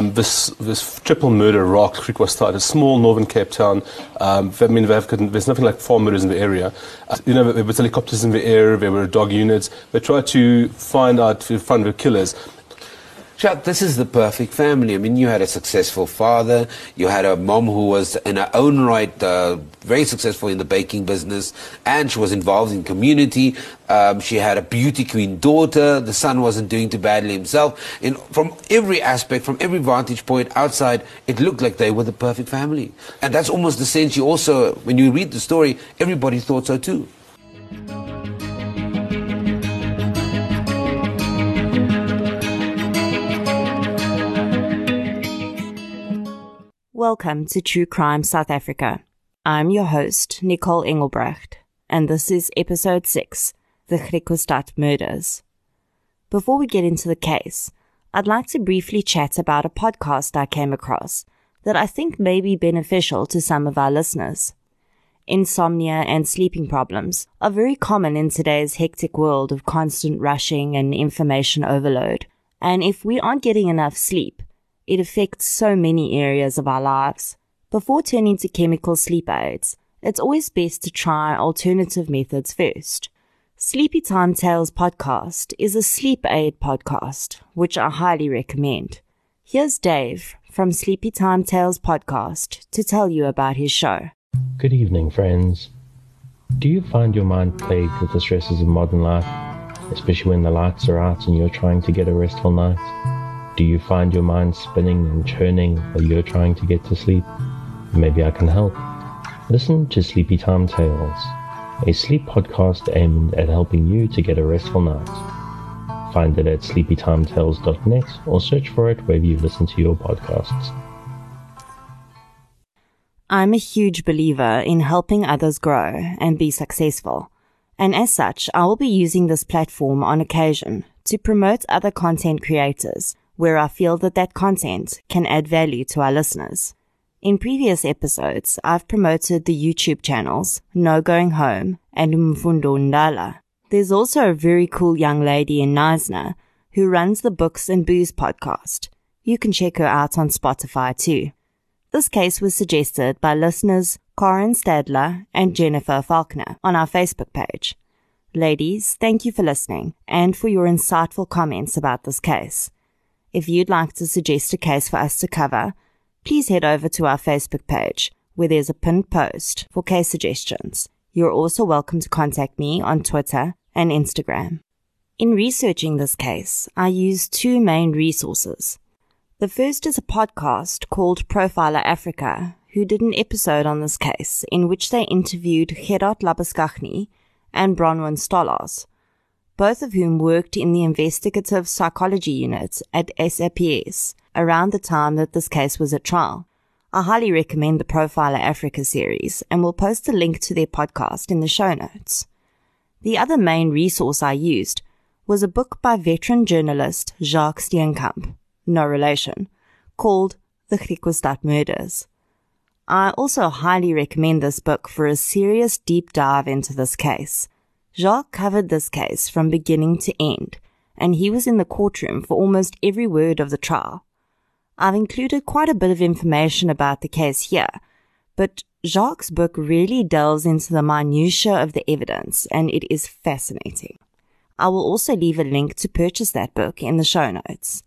um, this this triple murder, Griquastad, a small northern Cape Town. Um, I mean, there's nothing like four murders in the area. Uh, you know, there were helicopters in the air, there were dog units. They tried to find out, to find the killers. This is the perfect family. I mean, you had a successful father. You had a mom who was, in her own right, uh, very successful in the baking business, and she was involved in community. Um, she had a beauty queen daughter. The son wasn't doing too badly himself. From every aspect, from every vantage point outside, it looked like they were the perfect family. And that's almost the sense you also, when you read the story, everybody thought so too. Welcome to True Crime South Africa. I'm your host, Nicole Engelbrecht, and this is episode 6 The Griquastad Murders. Before we get into the case, I'd like to briefly chat about a podcast I came across that I think may be beneficial to some of our listeners. Insomnia and sleeping problems are very common in today's hectic world of constant rushing and information overload. And if we aren't getting enough sleep, it affects so many areas of our lives. Before turning to chemical sleep aids, it's always best to try alternative methods first. Sleepy Time Tales podcast is a sleep aid podcast, which I highly recommend. Here's Dave from Sleepy Time Tales podcast to tell you about his show. Good evening, friends. Do you find your mind plagued with the stresses of modern life, especially when the lights are out and you're trying to get a restful night? Do you find your mind spinning and churning while you're trying to get to sleep? Maybe I can help. Listen to Sleepy Time Tales, a sleep podcast aimed at helping you to get a restful night. Find it at sleepytimetales.net or search for it wherever you listen to your podcasts. I'm a huge believer in helping others grow and be successful. And as such, I will be using this platform on occasion to promote other content creators where I feel that that content can add value to our listeners. In previous episodes, I've promoted the YouTube channels No Going Home and Mfundo Ndala. There's also a very cool young lady in Knysna who runs the Books and Booze podcast. You can check her out on Spotify too. This case was suggested by listeners Corin Stadler and Jennifer Faulkner on our Facebook page. Ladies, thank you for listening and for your insightful comments about this case. If you'd like to suggest a case for us to cover, please head over to our Facebook page where there's a pinned post for case suggestions. You're also welcome to contact me on Twitter and Instagram. In researching this case, I used two main resources. The first is a podcast called Profiler Africa, who did an episode on this case in which they interviewed Gerard Labuschagne and Bronwyn Stolarz, both of whom worked in the investigative psychology unit at SAPS around the time that this case was at trial. I highly recommend the Profiler Africa series and will post a link to their podcast in the show notes. The other main resource I used was a book by veteran journalist Jacques Steenkamp, no relation, called The Griquastad Murders. I also highly recommend this book for a serious deep dive into this case – Jacques covered this case from beginning to end, and he was in the courtroom for almost every word of the trial. I've included quite a bit of information about the case here, but Jacques' book really delves into the minutiae of the evidence, and it is fascinating. I will also leave a link to purchase that book in the show notes.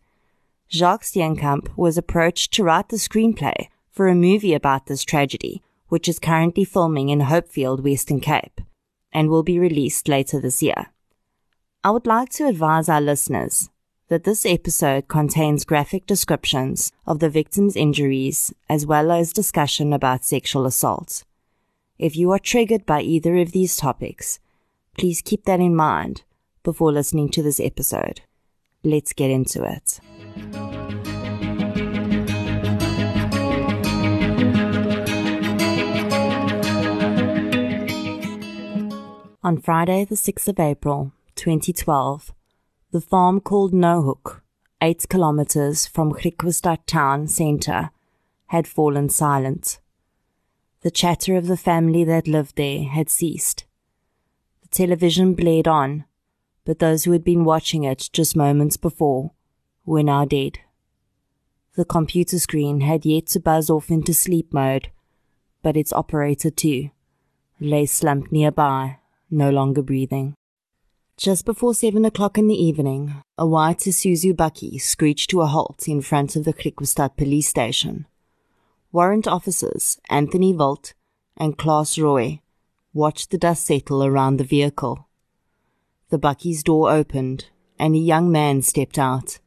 Jacques Steenkamp was approached to write the screenplay for a movie about this tragedy, which is currently filming in Hopefield, Western Cape and will be released later this year. I would like to advise our listeners that this episode contains graphic descriptions of the victim's injuries as well as discussion about sexual assault. If you are triggered by either of these topics, please keep that in mind before listening to this episode. Let's get into it. On Friday, the 6th of April, 2012, the farm called Nohoek, eight kilometers from Griquastad town centre, had fallen silent. The chatter of the family that lived there had ceased. The television blared on, but those who had been watching it just moments before were now dead. The computer screen had yet to buzz off into sleep mode, but its operator too lay slumped nearby, no longer breathing. Just before seven o'clock in the evening, a white Isuzu bakkie screeched to a halt in front of the Griquastad police station. Warrant officers Anthony Volt and Klaas Roy watched the dust settle around the vehicle. The bakkie's door opened and a young man stepped out.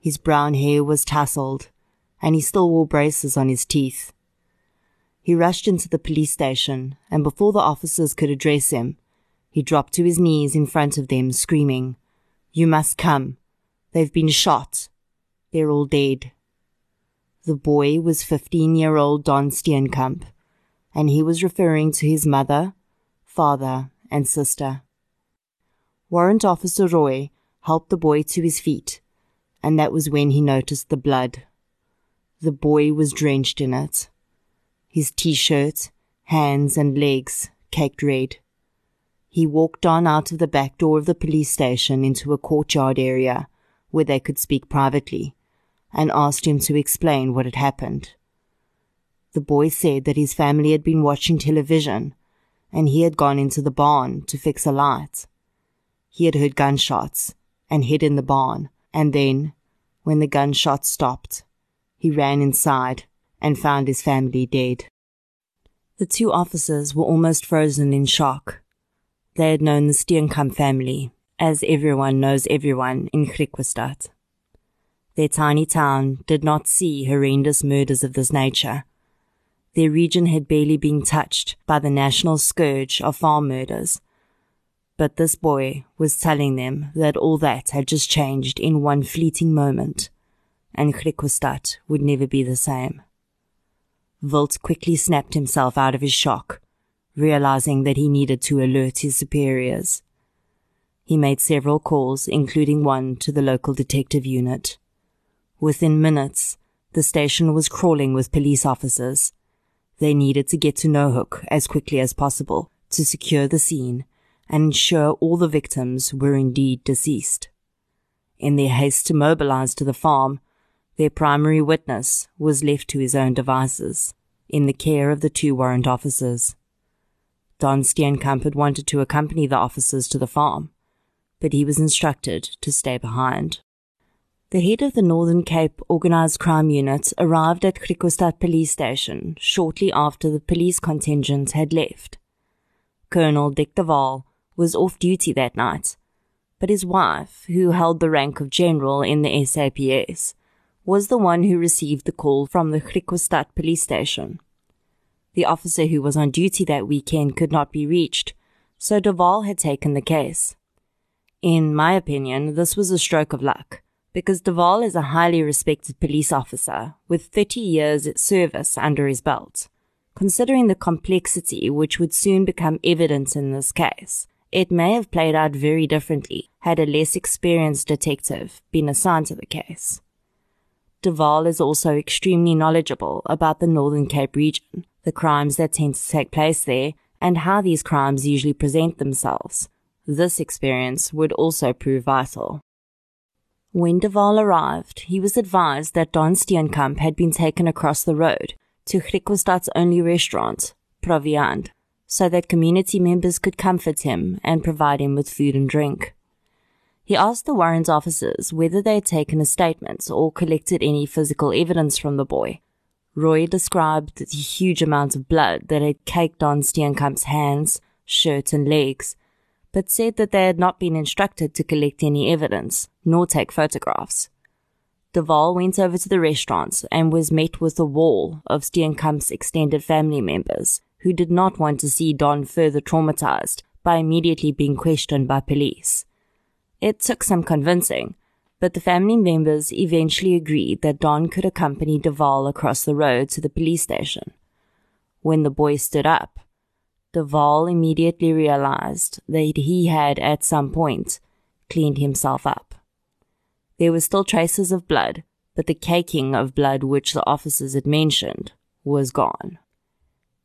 His brown hair was tousled and he still wore braces on his teeth. He rushed into the police station and before the officers could address him, he dropped to his knees in front of them, screaming, You must come. They've been shot. They're all dead. The boy was 15 year old Don Steenkamp, and he was referring to his mother, father, and sister. Warrant Officer Roy helped the boy to his feet, and that was when he noticed the blood. The boy was drenched in it. His t-shirt, hands, and legs caked red. He walked on out of the back door of the police station into a courtyard area where they could speak privately and asked him to explain what had happened. The boy said that his family had been watching television and he had gone into the barn to fix a light. He had heard gunshots and hid in the barn, and then, when the gunshots stopped, he ran inside and found his family dead. The two officers were almost frozen in shock they had known the Steenkamp family, as everyone knows everyone in Griquastad. Their tiny town did not see horrendous murders of this nature. Their region had barely been touched by the national scourge of farm murders. But this boy was telling them that all that had just changed in one fleeting moment, and Griquastad would never be the same. Volt quickly snapped himself out of his shock realizing that he needed to alert his superiors. He made several calls, including one to the local detective unit. Within minutes, the station was crawling with police officers. They needed to get to Nohook as quickly as possible to secure the scene and ensure all the victims were indeed deceased. In their haste to mobilize to the farm, their primary witness was left to his own devices, in the care of the two warrant officers. Don Steenkamp had wanted to accompany the officers to the farm, but he was instructed to stay behind. The head of the Northern Cape Organised Crime Unit arrived at Griquastad police station shortly after the police contingent had left. Colonel Dick de Waal was off duty that night, but his wife, who held the rank of general in the SAPS, was the one who received the call from the Griquastad police station. The officer who was on duty that weekend could not be reached, so de Waal had taken the case. In my opinion, this was a stroke of luck, because de Waal is a highly respected police officer with 30 years service under his belt. Considering the complexity which would soon become evident in this case, it may have played out very differently had a less experienced detective been assigned to the case. De Waal is also extremely knowledgeable about the Northern Cape region, the crimes that tend to take place there, and how these crimes usually present themselves. This experience would also prove vital. When de Waal arrived, he was advised that Don Steenkamp had been taken across the road to Griquastad's only restaurant, Proviand, so that community members could comfort him and provide him with food and drink. He asked the warrant officers whether they had taken a statement or collected any physical evidence from the boy, Roy described the huge amount of blood that had caked on Steenkamp's hands, shirt, and legs, but said that they had not been instructed to collect any evidence, nor take photographs. De Waal went over to the restaurant and was met with a wall of Steenkamp's extended family members who did not want to see Don further traumatized by immediately being questioned by police. It took some convincing, but the family members eventually agreed that Don could accompany de Waal across the road to the police station. When the boy stood up, de Waal immediately realized that he had at some point cleaned himself up. There were still traces of blood, but the caking of blood which the officers had mentioned was gone.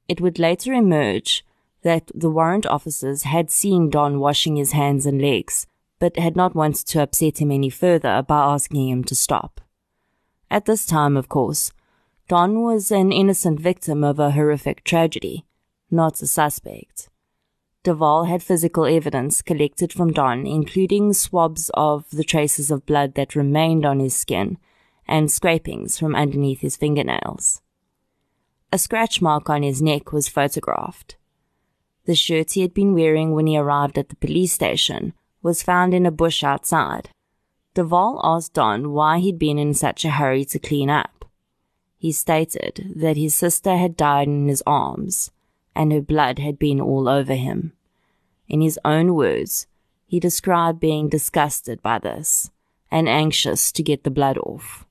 It would later emerge that the warrant officers had seen Don washing his hands and legs but had not wanted to upset him any further by asking him to stop. At this time, of course, Don was an innocent victim of a horrific tragedy, not a suspect. de Waal had physical evidence collected from Don, including swabs of the traces of blood that remained on his skin and scrapings from underneath his fingernails. A scratch mark on his neck was photographed. The shirt he had been wearing when he arrived at the police station was found in a bush outside. de Waal asked Don why he'd been in such a hurry to clean up. He stated that his sister had died in his arms and her blood had been all over him. In his own words, he described being disgusted by this and anxious to get the blood off.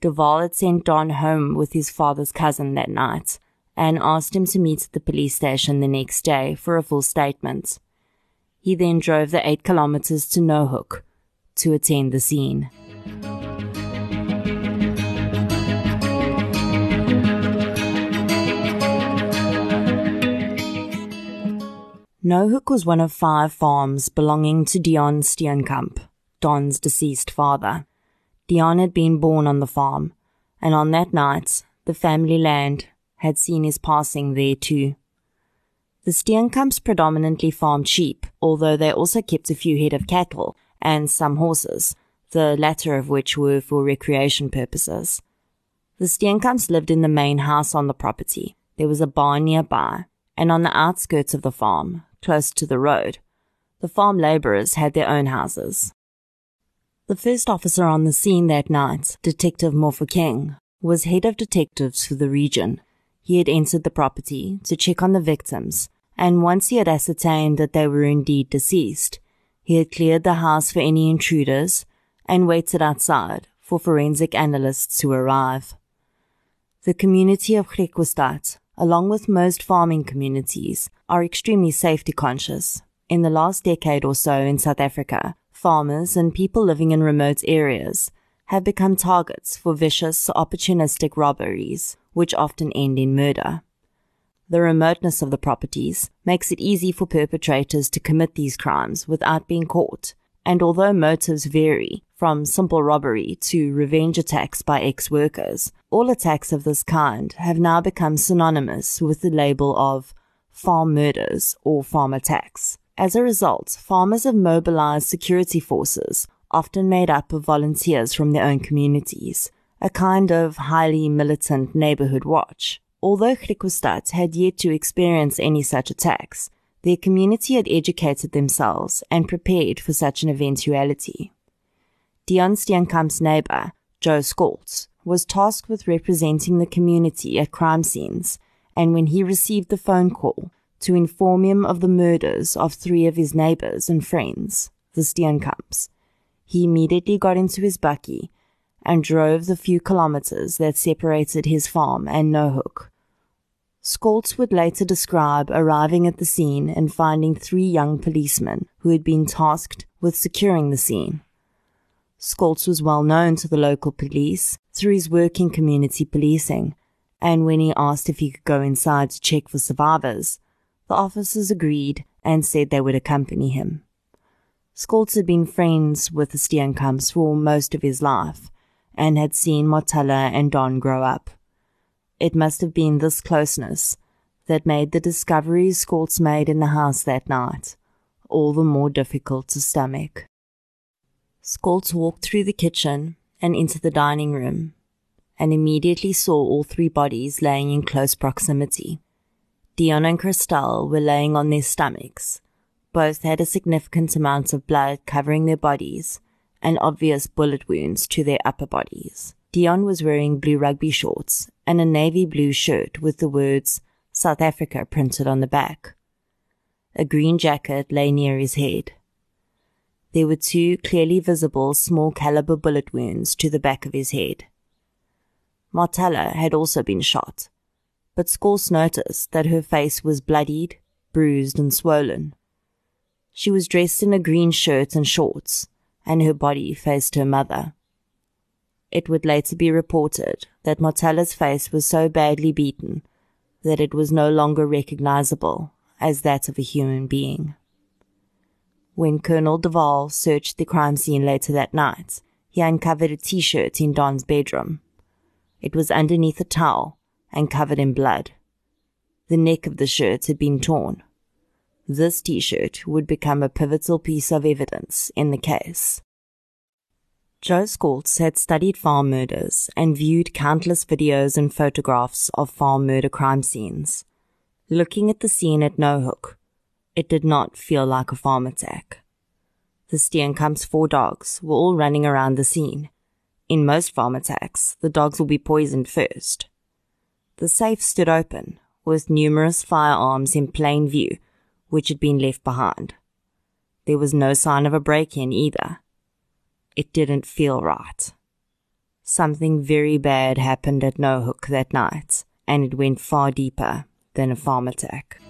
de Waal had sent Don home with his father's cousin that night and asked him to meet at the police station the next day for a full statement. He then drove the eight kilometers to Nohook to attend the scene. Nohook was one of five farms belonging to Deon Steenkamp, Don's deceased father. Deon had been born on the farm, and on that night, the family land had seen his passing there too. The Steenkamps predominantly farmed sheep, although they also kept a few head of cattle and some horses, the latter of which were for recreation purposes. The Steenkamps lived in the main house on the property. There was a barn nearby, and on the outskirts of the farm, close to the road. The farm labourers had their own houses. The first officer on the scene that night, Detective King, was head of detectives for the region. He had entered the property to check on the victims, and once he had ascertained that they were indeed deceased, he had cleared the house for any intruders and waited outside for forensic analysts to arrive. The community of Griquastad along with most farming communities, are extremely safety conscious. In the last decade or so in South Africa, farmers and people living in remote areas have become targets for vicious, opportunistic robberies, which often end in murder. The remoteness of the properties makes it easy for perpetrators to commit these crimes without being caught, and although motives vary, from simple robbery to revenge attacks by ex-workers, all attacks of this kind have now become synonymous with the label of farm murders or farm attacks. As a result, farmers have mobilized security forces, often made up of volunteers from their own communities, a kind of highly militant neighborhood watch. Although Griquastad had yet to experience any such attacks, their community had educated themselves and prepared for such an eventuality. Deon Steenkamp's neighbor, Joe Skoltz, was tasked with representing the community at crime scenes, and when he received the phone call to inform him of the murders of three of his neighbors and friends, the Steenkamps, he immediately got into his bakkie and drove the few kilometers that separated his farm and Nohook. Skoltz would later describe arriving at the scene and finding three young policemen who had been tasked with securing the scene. Skoltz was well known to the local police through his work in community policing, and when he asked if he could go inside to check for survivors, the officers agreed and said they would accompany him. Skoltz had been friends with the Steenkamps for most of his life and had seen Marthella and Don grow up. It must have been this closeness that made the discoveries Skoltz made in the house that night all the more difficult to stomach. Skoltz walked through the kitchen and into the dining room and immediately saw all three bodies laying in close proximity. Deon and Christelle were laying on their stomachs. Both had a significant amount of blood covering their bodies and obvious bullet wounds to their upper bodies. Deon was wearing blue rugby shorts and a navy blue shirt with the words South Africa printed on the back. A green jacket lay near his head. There were two clearly visible small caliber bullet wounds to the back of his head. Marthella had also been shot, but Skoltz noticed that her face was bloodied, bruised, and swollen. She was dressed in a green shirt and shorts, and her body faced her mother. It would later be reported that Marthella's face was so badly beaten that it was no longer recognizable as that of a human being. When Colonel de Waal searched the crime scene later that night, he uncovered a t-shirt in Don's bedroom. It was underneath a towel and covered in blood. The neck of the shirt had been torn. This t-shirt would become a pivotal piece of evidence in the case. Joe Skoltz had studied farm murders and viewed countless videos and photographs of farm murder crime scenes. Looking at the scene at No Hook, it did not feel like a farm attack. The Steenkamp's four dogs were all running around the scene. In most farm attacks, the dogs will be poisoned first. The safe stood open, with numerous firearms in plain view, which had been left behind. There was no sign of a break-in either. It didn't feel right. Something very bad happened at No Hook that night, and it went far deeper than a farm attack.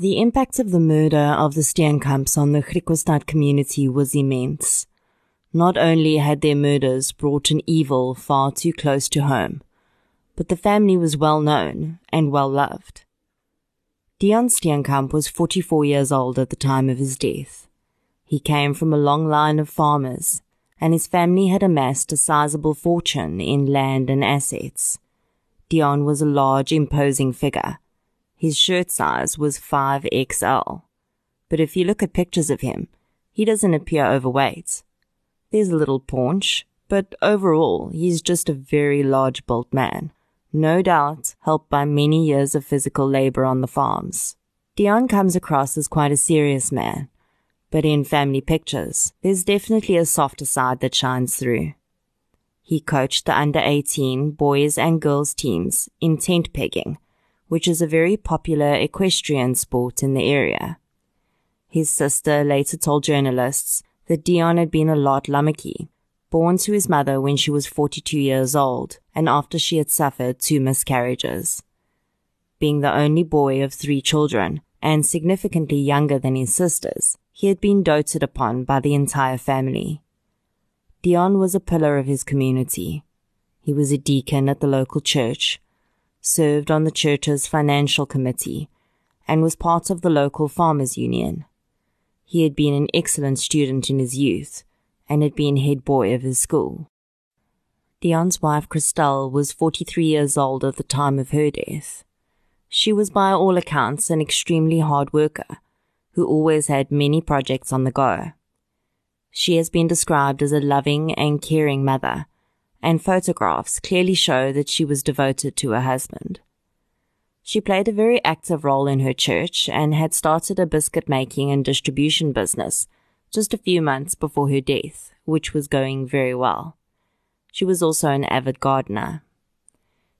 The impact of the murder of the Steenkamps on the Griquastad community was immense. Not only had their murders brought an evil far too close to home, but the family was well known and well loved. Deon Steenkamp was 44 years old at the time of his death. He came from a long line of farmers, and his family had amassed a sizable fortune in land and assets. Deon was a large, imposing figure. His shirt size was 5XL. But if you look at pictures of him, he doesn't appear overweight. There's a little paunch, but overall, he's just a very large built man. No doubt helped by many years of physical labor on the farms. Deon comes across as quite a serious man, but in family pictures, there's definitely a softer side that shines through. He coached the under 18 boys and girls teams in tent pegging, which is a very popular equestrian sport in the area. His sister later told journalists that Deon had been a laatlammetjie, born to his mother when she was 42 years old and after she had suffered two miscarriages. Being the only boy of three children and significantly younger than his sisters, he had been doted upon by the entire family. Deon was a pillar of his community. He was a deacon at the local church, served on the church's financial committee, and was part of the local farmers union. He had been an excellent student in his youth and had been head boy of his school. Deon's wife Christelle was 43 years old at the time of her death. She was by all accounts an extremely hard worker who always had many projects on the go. She has been described as a loving and caring mother, and photographs clearly show that she was devoted to her husband. She played a very active role in her church and had started a biscuit making and distribution business just a few months before her death, which was going very well. She was also an avid gardener.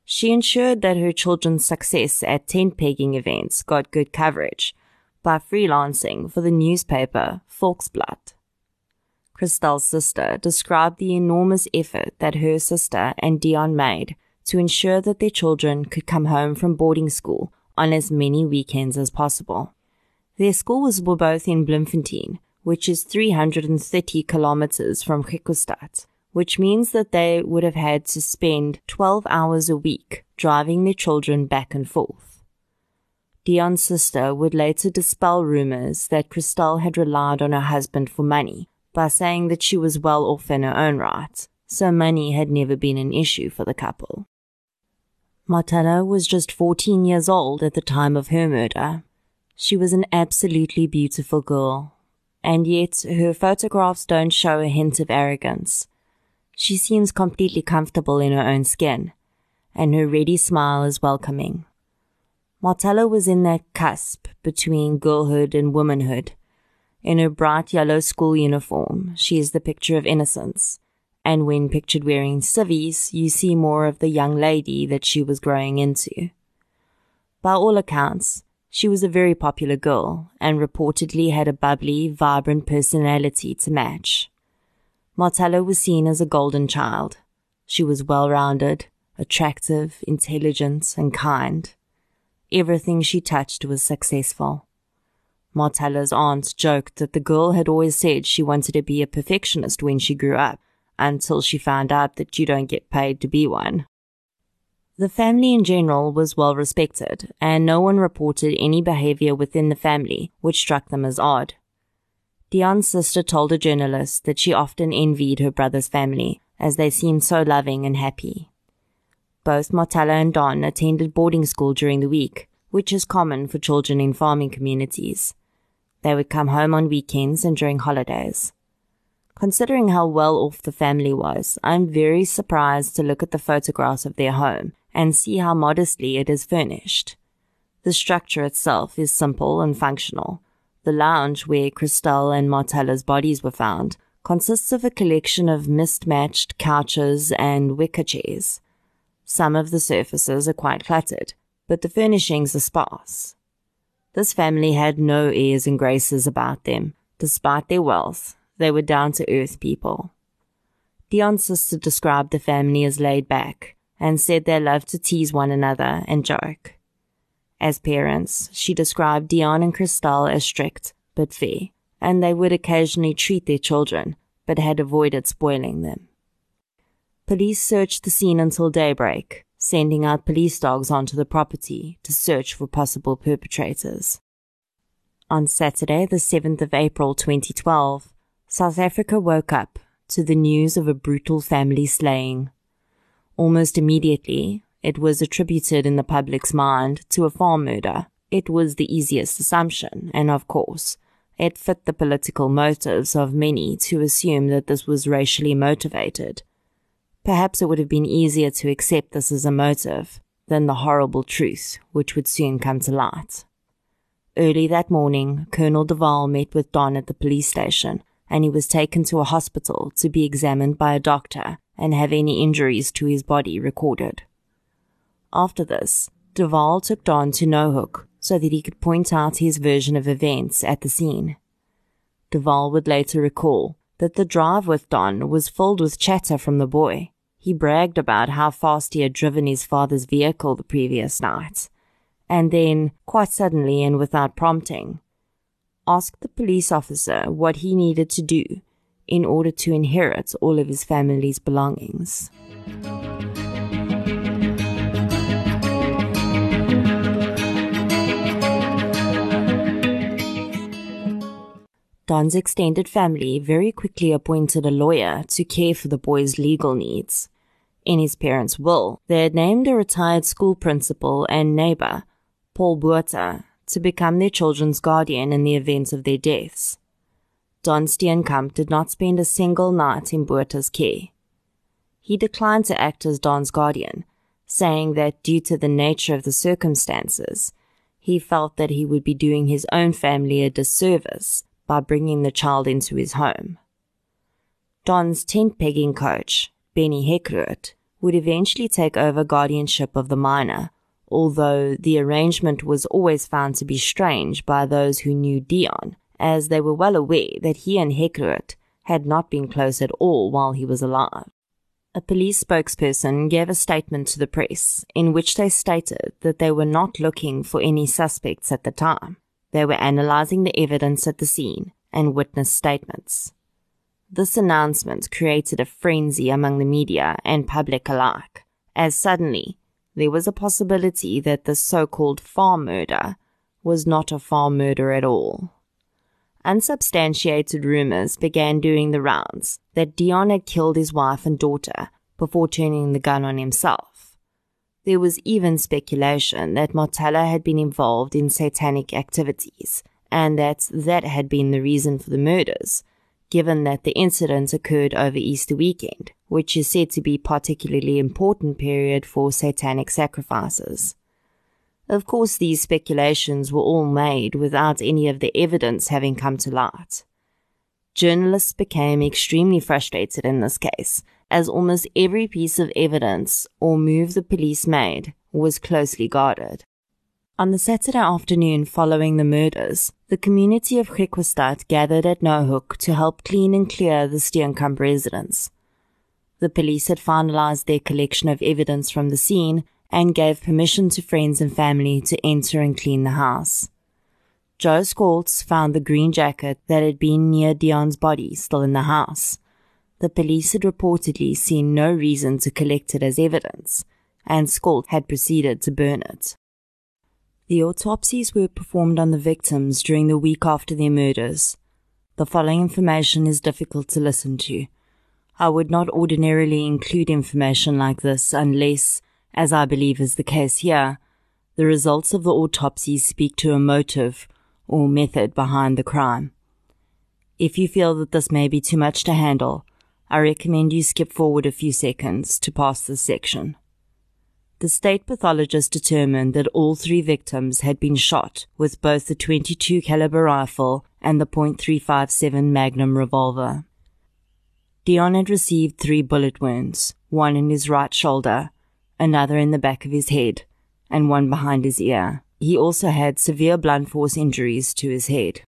She ensured that her children's success at tent pegging events got good coverage by freelancing for the newspaper Volksblad. Christelle's sister described the enormous effort that her sister and Deon made to ensure that their children could come home from boarding school on as many weekends as possible. Their schools were both in Bloemfontein, which is 330 kilometers from Griquastad, which means that they would have had to spend 12 hours a week driving their children back and forth. Deon's sister would later dispel rumors that Christelle had relied on her husband for money by saying that she was well off in her own right, so money had never been an issue for the couple. Marthella was just 14 years old at the time of her murder. She was an absolutely beautiful girl, and yet her photographs don't show a hint of arrogance. She seems completely comfortable in her own skin, and her ready smile is welcoming. Marthella was in that cusp between girlhood and womanhood. In her bright yellow school uniform, she is the picture of innocence, and when pictured wearing civvies, you see more of the young lady that she was growing into. By all accounts, she was a very popular girl and reportedly had a bubbly, vibrant personality to match. Marthella was seen as a golden child. She was well rounded, attractive, intelligent, and kind. Everything she touched was successful. Marthella's aunt joked that the girl had always said she wanted to be a perfectionist when she grew up, until she found out that you don't get paid to be one. The family in general was well respected, and no one reported any behavior within the family which struck them as odd. Deon's sister told a journalist that she often envied her brother's family, as they seemed so loving and happy. Both Marthella and Don attended boarding school during the week, which is common for children in farming communities. They would come home on weekends and during holidays. Considering how well off the family was, I'm very surprised to look at the photographs of their home and see how modestly it is furnished. The structure itself is simple and functional. The lounge where Christelle and Marthella's bodies were found consists of a collection of mismatched couches and wicker chairs. Some of the surfaces are quite cluttered, but the furnishings are sparse. This family had no airs and graces about them. Despite their wealth, they were down to earth people. Deon's sister described the family as laid back, and said they loved to tease one another and joke. As parents, she described Deon and Christelle as strict but fair, and they would occasionally treat their children, but had avoided spoiling them. Police searched the scene until daybreak, sending out police dogs onto the property to search for possible perpetrators. On Saturday, the 7th of April 2012, South Africa woke up to the news of a brutal family slaying. Almost immediately, it was attributed in the public's mind to a farm murder. It was the easiest assumption, and of course, it fit the political motives of many to assume that this was racially motivated. Perhaps it would have been easier to accept this as a motive than the horrible truth which would soon come to light. Early that morning, Colonel de Waal met with Don at the police station, and he was taken to a hospital to be examined by a doctor and have any injuries to his body recorded. After this, de Waal took Don to Nohook so that he could point out his version of events at the scene. de Waal would later recall that the drive with Don was filled with chatter from the boy. He bragged about how fast he had driven his father's vehicle the previous night, and then, quite suddenly and without prompting, asked the police officer what he needed to do in order to inherit all of his family's belongings. Don's extended family very quickly appointed a lawyer to care for the boy's legal needs. In his parents' will, they had named a retired school principal and neighbor, Paul Botha, to become their children's guardian in the event of their deaths. Don Steenkamp did not spend a single night in Botha's care. He declined to act as Don's guardian, saying that due to the nature of the circumstances, he felt that he would be doing his own family a disservice by bringing the child into his home. Don's tent pegging coach, Benny Heckroot, would eventually take over guardianship of the minor, although the arrangement was always found to be strange by those who knew Deon, as they were well aware that he and Heckroot had not been close at all while he was alive. A police spokesperson gave a statement to the press in which they stated that they were not looking for any suspects at the time. They were analyzing the evidence at the scene and witness statements. This announcement created a frenzy among the media and public alike, as suddenly there was a possibility that the so-called farm murder was not a farm murder at all. Unsubstantiated rumors began doing the rounds that Deon had killed his wife and daughter before turning the gun on himself. There was even speculation that Marthella had been involved in satanic activities and that that had been the reason for the murders, given that the incident occurred over Easter weekend, which is said to be particularly important period for satanic sacrifices. Of course, these speculations were all made without any of the evidence having come to light. Journalists became extremely frustrated in this case, as almost every piece of evidence or move the police made was closely guarded. On the Saturday afternoon following the murders, the community of Griquastad gathered at Nohook to help clean and clear the Steenkamp residence. The police had finalized their collection of evidence from the scene and gave permission to friends and family to enter and clean the house. Joe Skoltz found the green jacket that had been near Deon's body still in the house. The police had reportedly seen no reason to collect it as evidence, and Scott had proceeded to burn it. The autopsies were performed on the victims during the week after their murders. The following information is difficult to listen to. I would not ordinarily include information like this unless, as I believe is the case here, the results of the autopsies speak to a motive or method behind the crime. If you feel that this may be too much to handle, I recommend you skip forward a few seconds to pass this section. The state pathologist determined that all three victims had been shot with both the 22 caliber rifle and the .357 Magnum revolver. Deon had received three bullet wounds, one in his right shoulder, another in the back of his head, and one behind his ear. He also had severe blunt force injuries to his head.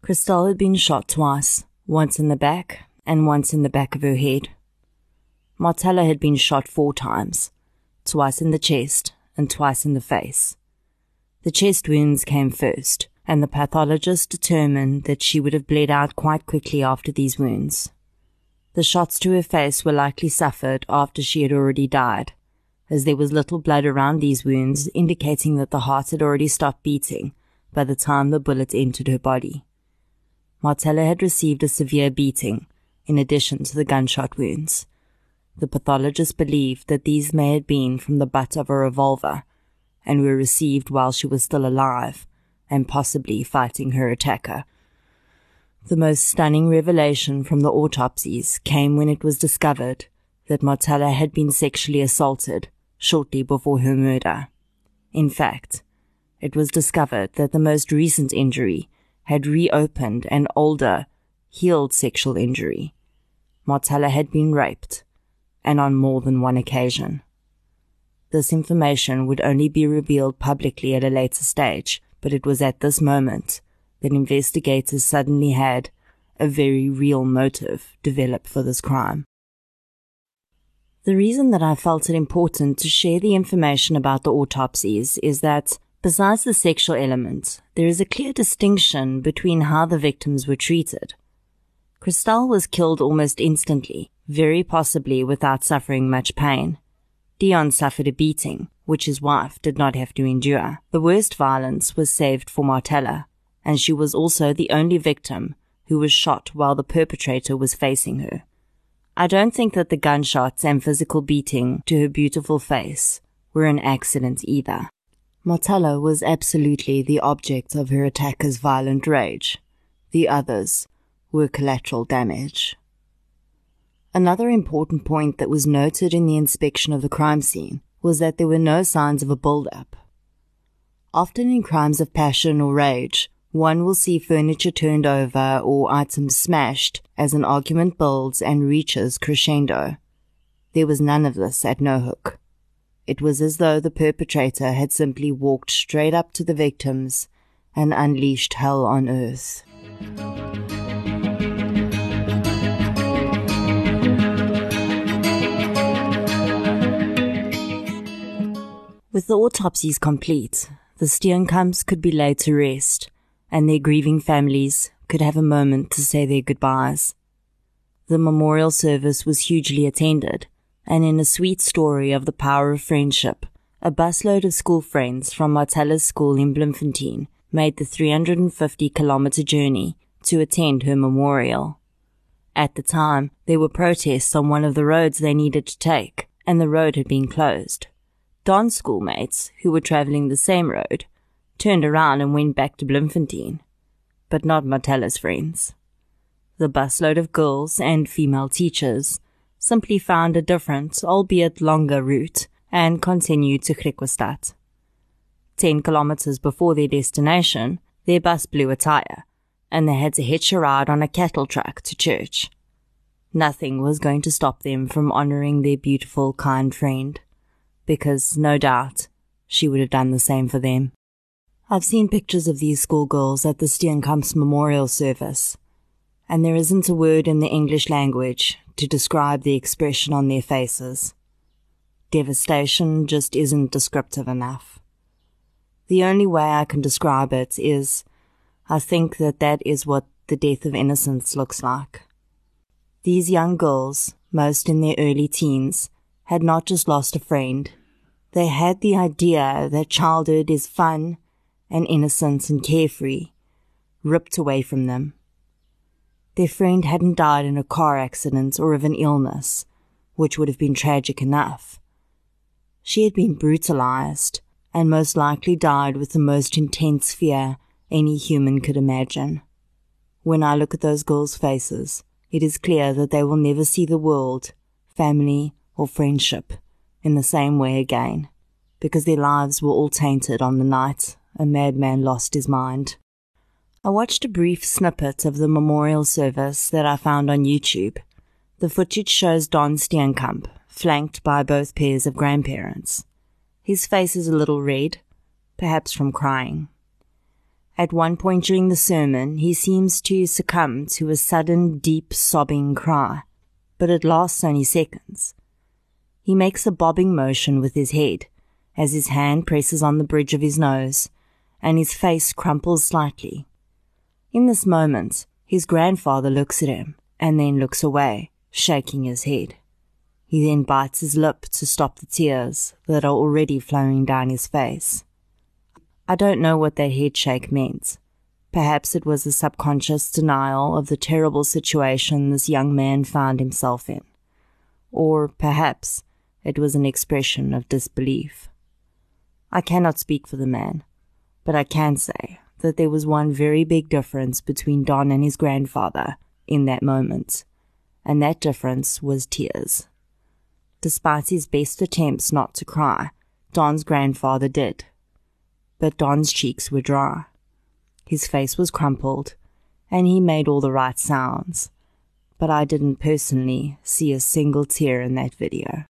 Christelle had been shot twice, once in the back and once in the back of her head. Marthella had been shot four times, twice in the chest, and twice in the face. The chest wounds came first, and the pathologist determined that she would have bled out quite quickly after these wounds. The shots to her face were likely suffered after she had already died, as there was little blood around these wounds, indicating that the heart had already stopped beating by the time the bullet entered her body. Marthella had received a severe beating, in addition to the gunshot wounds, the pathologist believed that these may have been from the butt of a revolver and were received while she was still alive and possibly fighting her attacker. The most stunning revelation from the autopsies came when it was discovered that Marthella had been sexually assaulted shortly before her murder. In fact, it was discovered that the most recent injury had reopened an older, healed sexual injury. Marthella had been raped and on more than one occasion. This information would only be revealed publicly at a later stage, but it was at this moment that investigators suddenly had a very real motive develop for this crime. The reason that I felt it important to share the information about the autopsies is that, besides the sexual element, there is a clear distinction between how the victims were treated. Christelle was killed almost instantly, very possibly without suffering much pain. Deon suffered a beating, which his wife did not have to endure. The worst violence was saved for Marthella, and she was also the only victim who was shot while the perpetrator was facing her. I don't think that the gunshots and physical beating to her beautiful face were an accident either. Marthella was absolutely the object of her attacker's violent rage. The others were collateral damage. Another important point that was noted in the inspection of the crime scene was that there were no signs of a build-up. Often in crimes of passion or rage, one will see furniture turned over or items smashed as an argument builds and reaches crescendo. There was none of this at No Hook. It was as though the perpetrator had simply walked straight up to the victims and unleashed hell on earth. With the autopsies complete, the Steenkamps could be laid to rest, and their grieving families could have a moment to say their goodbyes. The memorial service was hugely attended, and in a sweet story of the power of friendship, a busload of school friends from Marthella's school in Bloemfontein made the 350 kilometer journey to attend her memorial. At the time, there were protests on one of the roads they needed to take, and the road had been closed. Don's schoolmates, who were travelling the same road, turned around and went back to Bloemfontein, but not Marthella's friends. The busload of girls and female teachers simply found a different, albeit longer route and continued to Griquastad. Ten kilometers before their destination, their bus blew a tire, and they had to hitch a ride on a cattle truck to church. Nothing was going to stop them from honoring their beautiful, kind friend because no doubt she would have done the same for them. I've seen pictures of these schoolgirls at the Steenkamps memorial service, and there isn't a word in the English language to describe the expression on their faces. Devastation just isn't descriptive enough. The only way I can describe it is I think that that is what the death of innocence looks like. These young girls, most in their early teens, had not just lost a friend, they had the idea that childhood is fun and innocence and carefree, ripped away from them. Their friend hadn't died in a car accident or of an illness, which would have been tragic enough. She had been brutalized and most likely died with the most intense fear any human could imagine. When I look at those girls' faces, it is clear that they will never see the world, family, or friendship in the same way again, because their lives were all tainted on the night a madman lost his mind. I watched a brief snippet of the memorial service that I found on YouTube. The footage shows Don Steenkamp, flanked by both pairs of grandparents. His face is a little red, perhaps from crying. At one point during the sermon, he seems to succumb to a sudden, deep, sobbing cry, but it lasts only seconds. He makes a bobbing motion with his head as his hand presses on the bridge of his nose, and his face crumples slightly. In this moment, his grandfather looks at him and then looks away, shaking his head. He then bites his lip to stop the tears that are already flowing down his face. I don't know what that headshake meant. Perhaps it was a subconscious denial of the terrible situation this young man found himself in. Or perhaps it was an expression of disbelief. I cannot speak for the man, but I can say that there was one very big difference between Don and his grandfather in that moment, and that difference was tears. Despite his best attempts not to cry, Don's grandfather did but Don's cheeks were dry. His face was crumpled, and he made all the right sounds, but I didn't personally see a single tear in that video.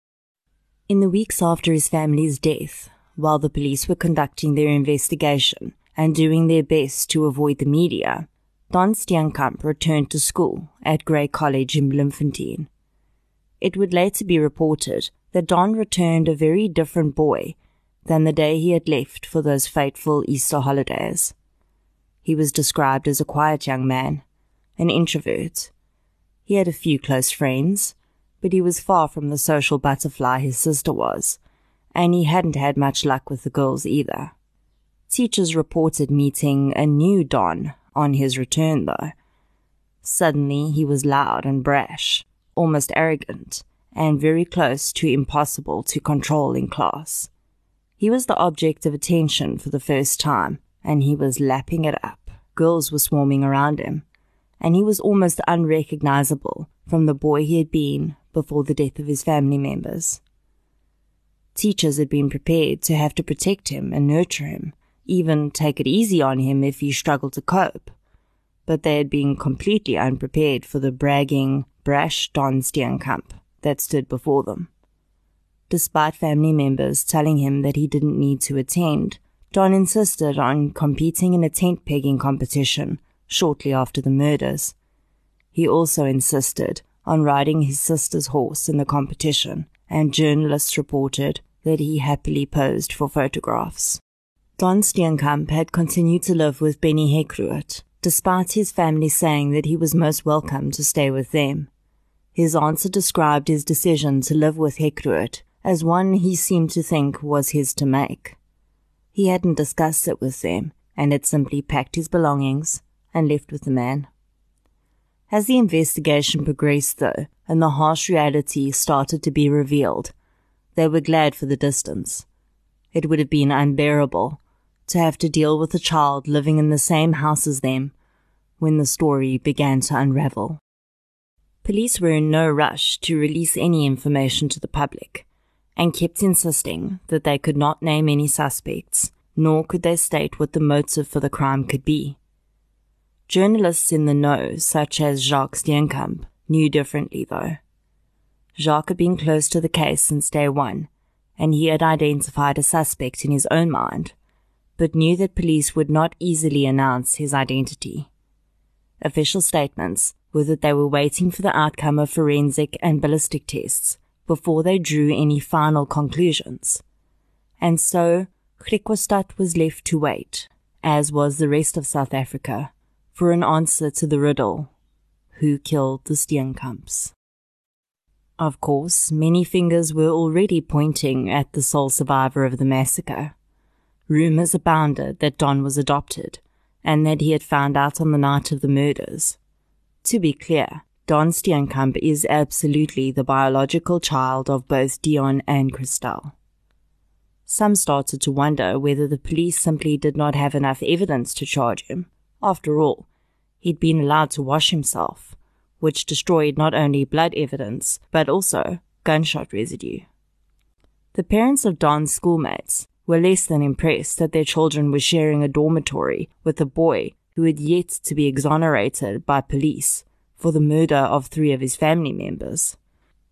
In the weeks after his family's death, while the police were conducting their investigation and doing their best to avoid the media, Don Steenkamp returned to school at Grey College in Bloemfontein. It would later be reported that Don returned a very different boy than the day he had left for those fateful Easter holidays. He was described as a quiet young man, an introvert. He had a few close friends, but he was far from the social butterfly his sister was, and he hadn't had much luck with the girls either. Teachers reported meeting a new Don on his return, though. Suddenly he was loud and brash, almost arrogant, and very close to impossible to control in class. He was the object of attention for the first time, and he was lapping it up. Girls were swarming around him, and he was almost unrecognizable from the boy he had been before the death of his family members. Teachers had been prepared to have to protect him and nurture him, even take it easy on him if he struggled to cope. But they had been completely unprepared for the bragging, brash Don Steenkamp that stood before them. Despite family members telling him that he didn't need to attend, Don insisted on competing in a tent pegging competition shortly after the murders. He also insisted on riding his sister's horse in the competition, and journalists reported that he happily posed for photographs. Don Steenkamp had continued to live with Benny Hekruet, despite his family saying that he was most welcome to stay with them. His answer described his decision to live with Hekruet as one he seemed to think was his to make. He hadn't discussed it with them, and had simply packed his belongings and left with the man. As the investigation progressed, though, and the harsh reality started to be revealed, they were glad for the distance. It would have been unbearable to have to deal with a child living in the same house as them when the story began to unravel. Police were in no rush to release any information to the public and kept insisting that they could not name any suspects, nor could they state what the motive for the crime could be. Journalists in the know, such as Jacques Steenkamp, knew differently though. Jacques had been close to the case since day one, and he had identified a suspect in his own mind, but knew that police would not easily announce his identity. Official statements were that they were waiting for the outcome of forensic and ballistic tests before they drew any final conclusions. And so Griquastad was left to wait, as was the rest of South Africa, for an answer to the riddle who killed the Steenkamps. Of course, many fingers were already pointing at the sole survivor of the massacre. Rumors abounded that Don was adopted and that he had found out on the night of the murders. To be clear, Don Steenkamp is absolutely the biological child of both Deon and Christelle. Some started to wonder whether the police simply did not have enough evidence to charge him. After all, he'd been allowed to wash himself, which destroyed not only blood evidence, but also gunshot residue. The parents of Don's schoolmates were less than impressed that their children were sharing a dormitory with a boy who had yet to be exonerated by police for the murder of three of his family members.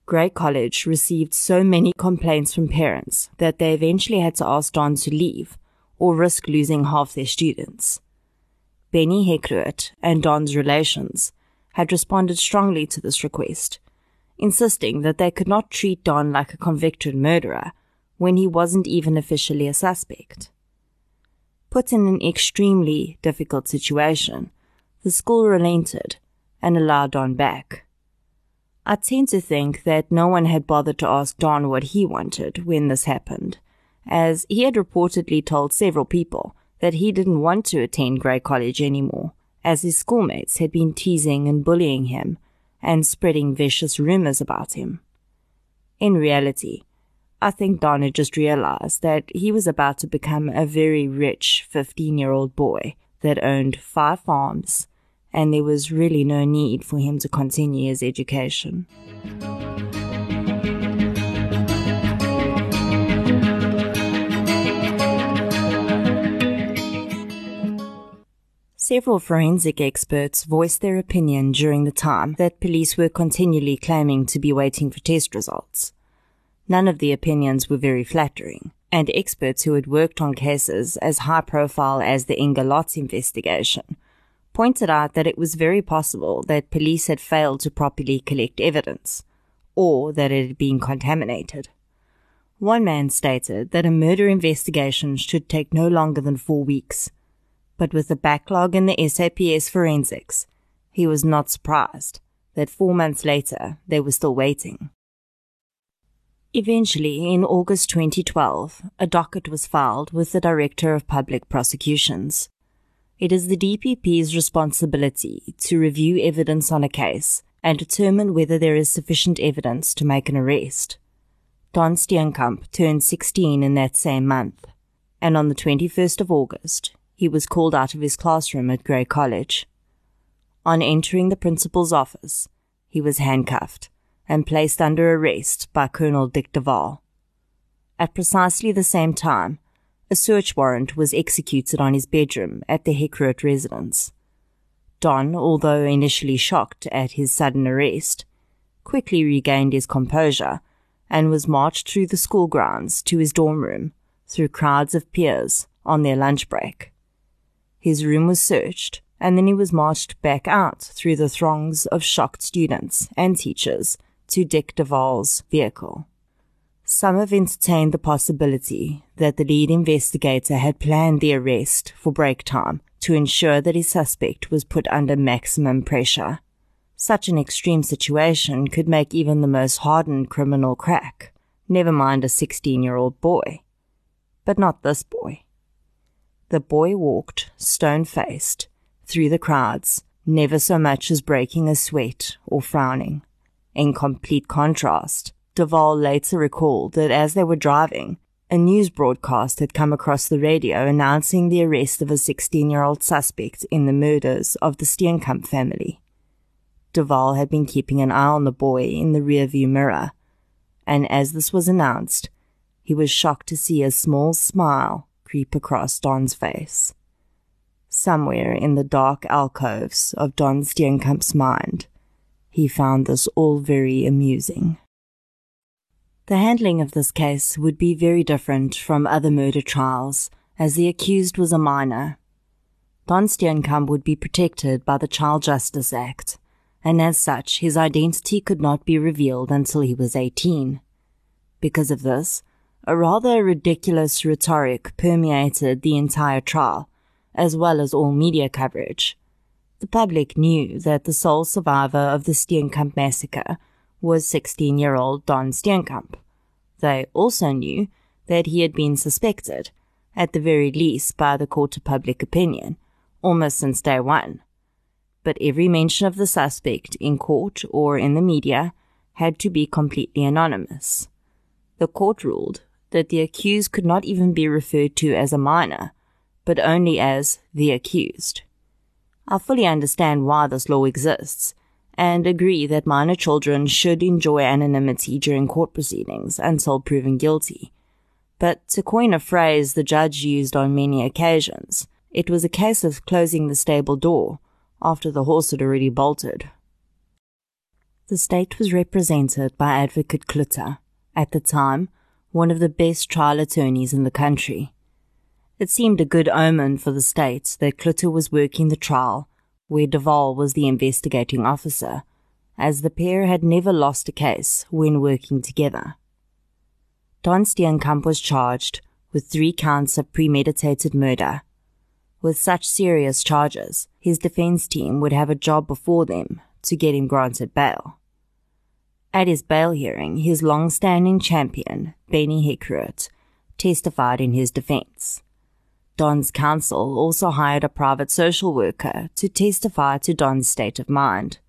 Grey College received so many complaints from parents that they eventually had to ask Don to leave or risk losing half their students. Benny Hekruet and Don's relations had responded strongly to this request, insisting that they could not treat Don like a convicted murderer when he wasn't even officially a suspect. Put in an extremely difficult situation, the school relented and allowed Don back. I tend to think that no one had bothered to ask Don what he wanted when this happened, as he had reportedly told several people that he didn't want to attend Grey College anymore, as his schoolmates had been teasing and bullying him and spreading vicious rumors about him. In reality, I think Don had just realized that he was about to become a very rich 15 year old boy that owned five farms and there was really no need for him to continue his education. Several forensic experts voiced their opinion during the time that police were continually claiming to be waiting for test results. None of the opinions were very flattering, and experts who had worked on cases as high profile as the Inge investigation pointed out that it was very possible that police had failed to properly collect evidence, or that it had been contaminated. One man stated that a murder investigation should take no longer than four weeks, but with the backlog in the SAPS forensics, he was not surprised that four months later they were still waiting. Eventually, in August 2012, a docket was filed with the Director of Public Prosecutions. It is the DPP's responsibility to review evidence on a case and determine whether there is sufficient evidence to make an arrest. Don Steenkamp turned 16 in that same month, and on the 21st of August, he was called out of his classroom at Grey College. On entering the principal's office, he was handcuffed and placed under arrest by Colonel Dick de Waal. At precisely the same time, a search warrant was executed on his bedroom at the Hekruet residence. Don, although initially shocked at his sudden arrest, quickly regained his composure and was marched through the school grounds to his dorm room through crowds of peers on their lunch break. His room was searched, and then he was marched back out through the throngs of shocked students and teachers to Dick de Waal's vehicle. Some have entertained the possibility that the lead investigator had planned the arrest for break time to ensure that his suspect was put under maximum pressure. Such an extreme situation could make even the most hardened criminal crack, never mind a 16 year old boy. But not this boy. The boy walked, stone faced, through the crowds, never so much as breaking a sweat or frowning. In complete contrast, de Waal later recalled that as they were driving, a news broadcast had come across the radio announcing the arrest of a 16 year old suspect in the murders of the Steenkamp family. de Waal had been keeping an eye on the boy in the rearview mirror, and as this was announced, he was shocked to see a small smile creep across Don's face. Somewhere in the dark alcoves of Don Steenkamp's mind, he found this all very amusing. The handling of this case would be very different from other murder trials, as the accused was a minor. Don Steenkamp would be protected by the Child Justice Act, and as such, his identity could not be revealed until he was 18. Because of this, a rather ridiculous rhetoric permeated the entire trial, as well as all media coverage. The public knew that the sole survivor of the Steenkamp massacre was 16 year old Don Steenkamp. They also knew that he had been suspected, at the very least by the court of public opinion, almost since day one. But every mention of the suspect in court or in the media had to be completely anonymous. The court ruled that the accused could not even be referred to as a minor, but only as the accused. I fully understand why this law exists and agree that minor children should enjoy anonymity during court proceedings until proven guilty. But to coin a phrase the judge used on many occasions, it was a case of closing the stable door after the horse had already bolted. The state was represented by Advocate Klutter, at the time one of the best trial attorneys in the country. It seemed a good omen for the state that Clutter was working the trial where de Waal was the investigating officer, as the pair had never lost a case when working together. Don Steenkamp was charged with three counts of premeditated murder. With such serious charges, his defense team would have a job before them to get him granted bail. At his bail hearing, his long-standing champion, Benny Hekkerud, testified in his defense. Don's counsel also hired a private social worker to testify to Don's state of mind.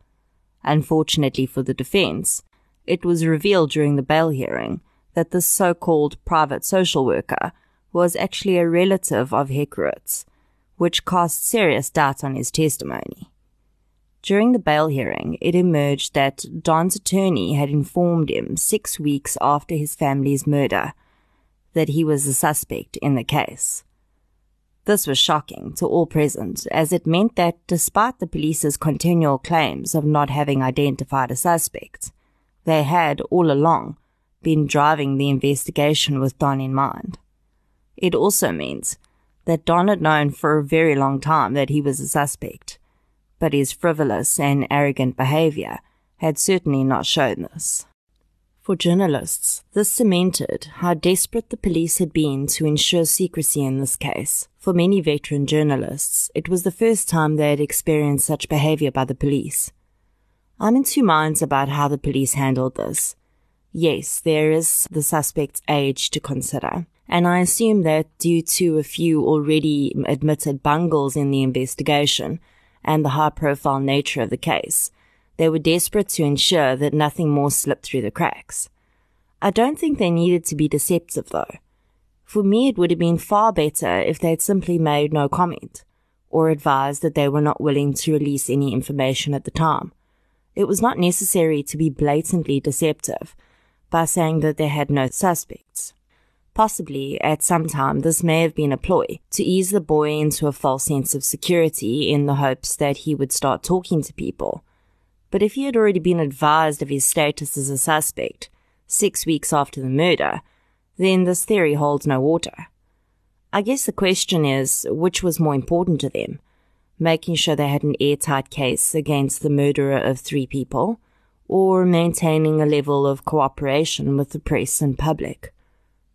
Unfortunately for the defense, it was revealed during the bail hearing that the so-called private social worker was actually a relative of Hekkerud's, which cast serious doubt on his testimony. During the bail hearing, it emerged that Don's attorney had informed him six weeks after his family's murder that he was a suspect in the case. This was shocking to all present, as it meant that despite the police's continual claims of not having identified a suspect, they had, all along, been driving the investigation with Don in mind. It also means that Don had known for a very long time that he was a suspect, but his frivolous and arrogant behavior had certainly not shown this. For journalists, this cemented how desperate the police had been to ensure secrecy in this case. For many veteran journalists, it was the first time they had experienced such behavior by the police. I'm in two minds about how the police handled this. Yes, there is the suspect's age to consider, and I assume that due to a few already admitted bungles in the investigation and the high profile nature of the case, they were desperate to ensure that nothing more slipped through the cracks. I don't think they needed to be deceptive though. For me, it would have been far better if they'd simply made no comment or advised that they were not willing to release any information at the time. It was not necessary to be blatantly deceptive by saying that they had no suspects. Possibly, at some time, this may have been a ploy to ease the boy into a false sense of security in the hopes that he would start talking to people but if he had already been advised of his status as a suspect six weeks after the murder, then this theory holds no water. I guess the question is which was more important to them? Making sure they had an airtight case against the murderer of three people, or maintaining a level of cooperation with the press and public?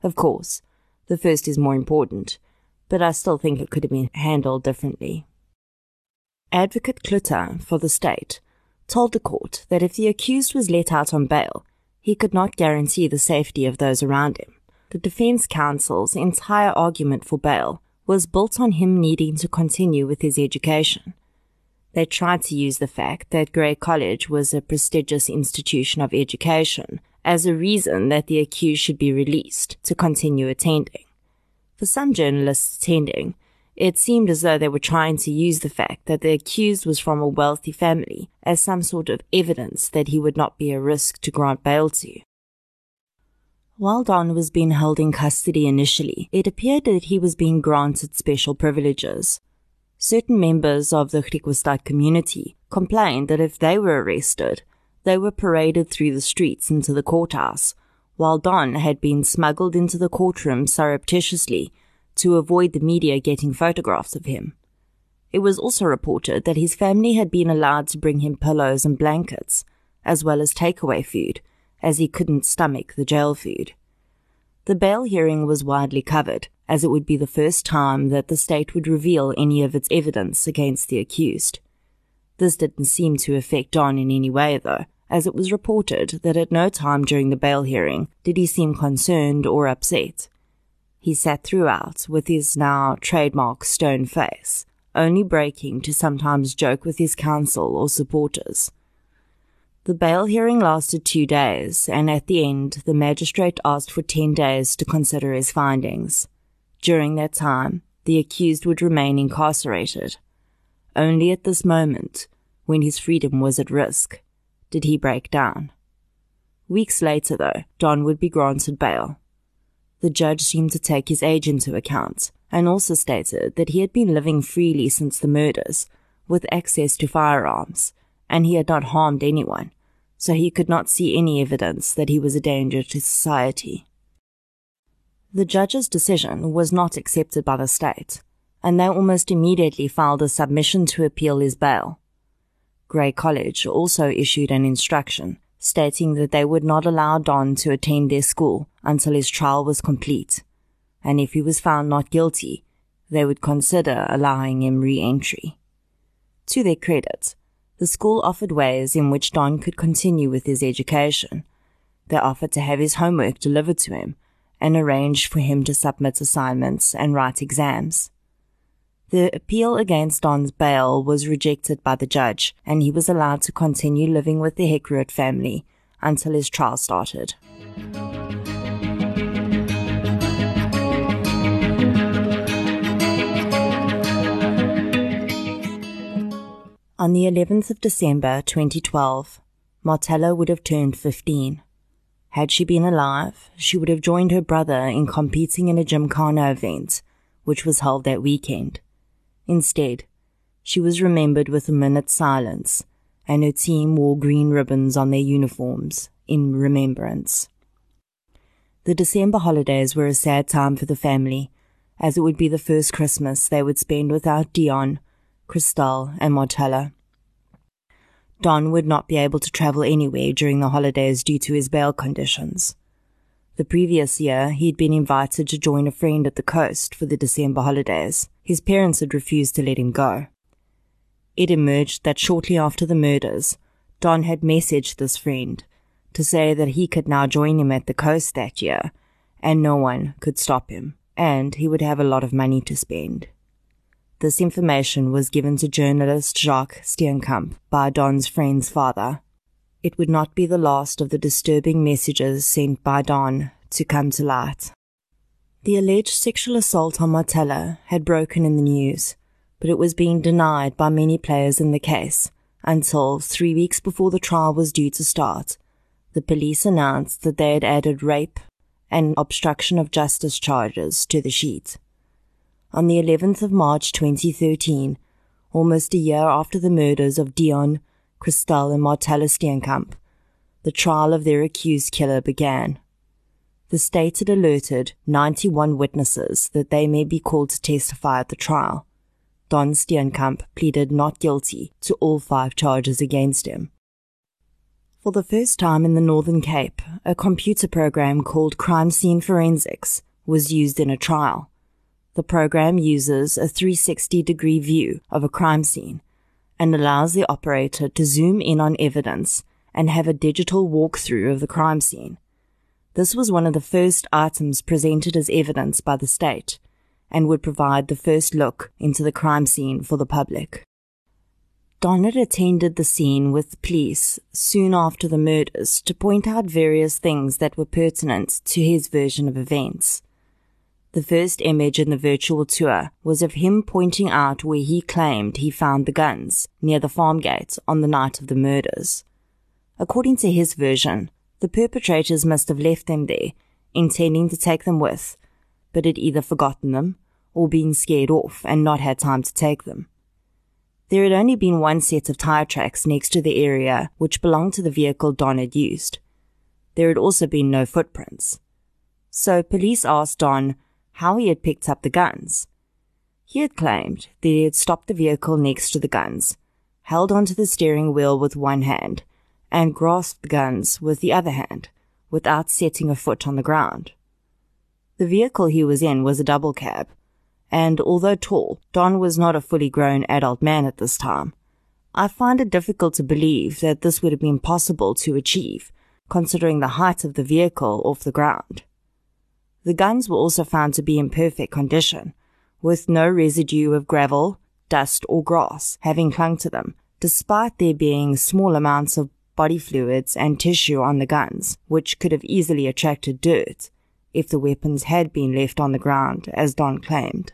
Of course, the first is more important, but I still think it could have been handled differently. Advocate Klutter for the state told the court that if the accused was let out on bail, he could not guarantee the safety of those around him. The defense counsel's entire argument for bail was built on him needing to continue with his education. They tried to use the fact that Grey College was a prestigious institution of education as a reason that the accused should be released to continue attending. For some journalists attending, it seemed as though they were trying to use the fact that the accused was from a wealthy family as some sort of evidence that he would not be a risk to grant bail to. While Don was being held in custody initially, it appeared that he was being granted special privileges. Certain members of the Griquastad community complained that if they were arrested, they were paraded through the streets into the courthouse, while Don had been smuggled into the courtroom surreptitiously to avoid the media getting photographs of him. It was also reported that his family had been allowed to bring him pillows and blankets, as well as takeaway food, as he couldn't stomach the jail food. The bail hearing was widely covered, as it would be the first time that the state would reveal any of its evidence against the accused. This didn't seem to affect Don in any way, though, as it was reported that at no time during the bail hearing did he seem concerned or upset. He sat throughout with his now trademark stone face, only breaking to sometimes joke with his counsel or supporters. The bail hearing lasted two days, and at the end, the magistrate asked for 10 days to consider his findings. During that time, the accused would remain incarcerated. Only at this moment, when his freedom was at risk, did he break down. Weeks later, though, Don would be granted bail. The judge seemed to take his age into account and also stated that he had been living freely since the murders, with access to firearms, and he had not harmed anyone, so he could not see any evidence that he was a danger to society. The judge's decision was not accepted by the state, and they almost immediately filed a submission to appeal his bail. Grey College also issued an instruction stating that they would not allow Don to attend their school until his trial was complete, and if he was found not guilty, they would consider allowing him re-entry. To their credit, the school offered ways in which Don could continue with his education. They offered to have his homework delivered to him and arranged for him to submit assignments and write exams. The appeal against Don's bail was rejected by the judge, and he was allowed to continue living with the Heckroodt family until his trial started. On the 11th of December 2012, Marthella would have turned 15. Had she been alive, she would have joined her brother in competing in a Gymkhana event, which was held that weekend. Instead, she was remembered with a minute's silence, and her team wore green ribbons on their uniforms in remembrance. The December holidays were a sad time for the family, as it would be the first Christmas they would spend without Deon, Christelle, and Marthella. Don would not be able to travel anywhere during the holidays due to his bail conditions. The previous year, he'd been invited to join a friend at the coast for the December holidays. His parents had refused to let him go. It emerged that shortly after the murders, Don had messaged this friend to say that he could now join him at the coast that year, and no one could stop him, and he would have a lot of money to spend. This information was given to journalist Jacques Steenkamp by Don's friend's father, it would not be the last of the disturbing messages sent by Don to come to light. The alleged sexual assault on Marthella had broken in the news, but it was being denied by many players in the case until three weeks before the trial was due to start. The police announced that they had added rape and obstruction of justice charges to the sheet. On the 11th of March 2013, almost a year after the murders of Deon, Christelle and Marthella Steenkamp, the trial of their accused killer began. The state had alerted 91 witnesses that they may be called to testify at the trial. Don Steenkamp pleaded not guilty to all five charges against him. For the first time in the Northern Cape, a computer program called Crime Scene Forensics was used in a trial. The program uses a 360 degree view of a crime scene and allows the operator to zoom in on evidence and have a digital walkthrough of the crime scene. This was one of the first items presented as evidence by the state and would provide the first look into the crime scene for the public. Donnet attended the scene with police soon after the murders to point out various things that were pertinent to his version of events. The first image in the virtual tour was of him pointing out where he claimed he found the guns near the farm gate on the night of the murders. According to his version, the perpetrators must have left them there, intending to take them with, but had either forgotten them or been scared off and not had time to take them. There had only been one set of tire tracks next to the area which belonged to the vehicle Don had used. There had also been no footprints. So police asked Don how he had picked up the guns. He had claimed that he had stopped the vehicle next to the guns, held onto the steering wheel with one hand, and grasped the guns with the other hand, without setting a foot on the ground. The vehicle he was in was a double cab, and although tall, Don was not a fully grown adult man at this time. I find it difficult to believe that this would have been possible to achieve, considering the height of the vehicle off the ground. The guns were also found to be in perfect condition, with no residue of gravel, dust, or grass having clung to them, despite there being small amounts of body fluids and tissue on the guns, which could have easily attracted dirt if the weapons had been left on the ground, as Don claimed.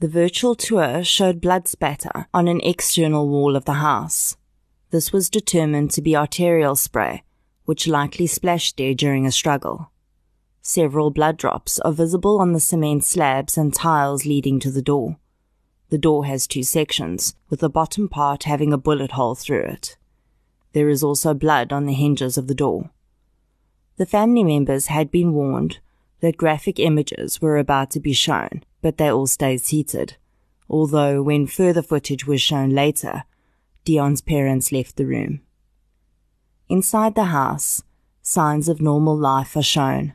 The virtual tour showed blood spatter on an external wall of the house. This was determined to be arterial spray, which likely splashed there during a struggle. Several blood drops are visible on the cement slabs and tiles leading to the door. The door has two sections, with the bottom part having a bullet hole through it. There is also blood on the hinges of the door. The family members had been warned that graphic images were about to be shown, but they all stayed seated. Although, when further footage was shown later, Deon's parents left the room. Inside the house, signs of normal life are shown.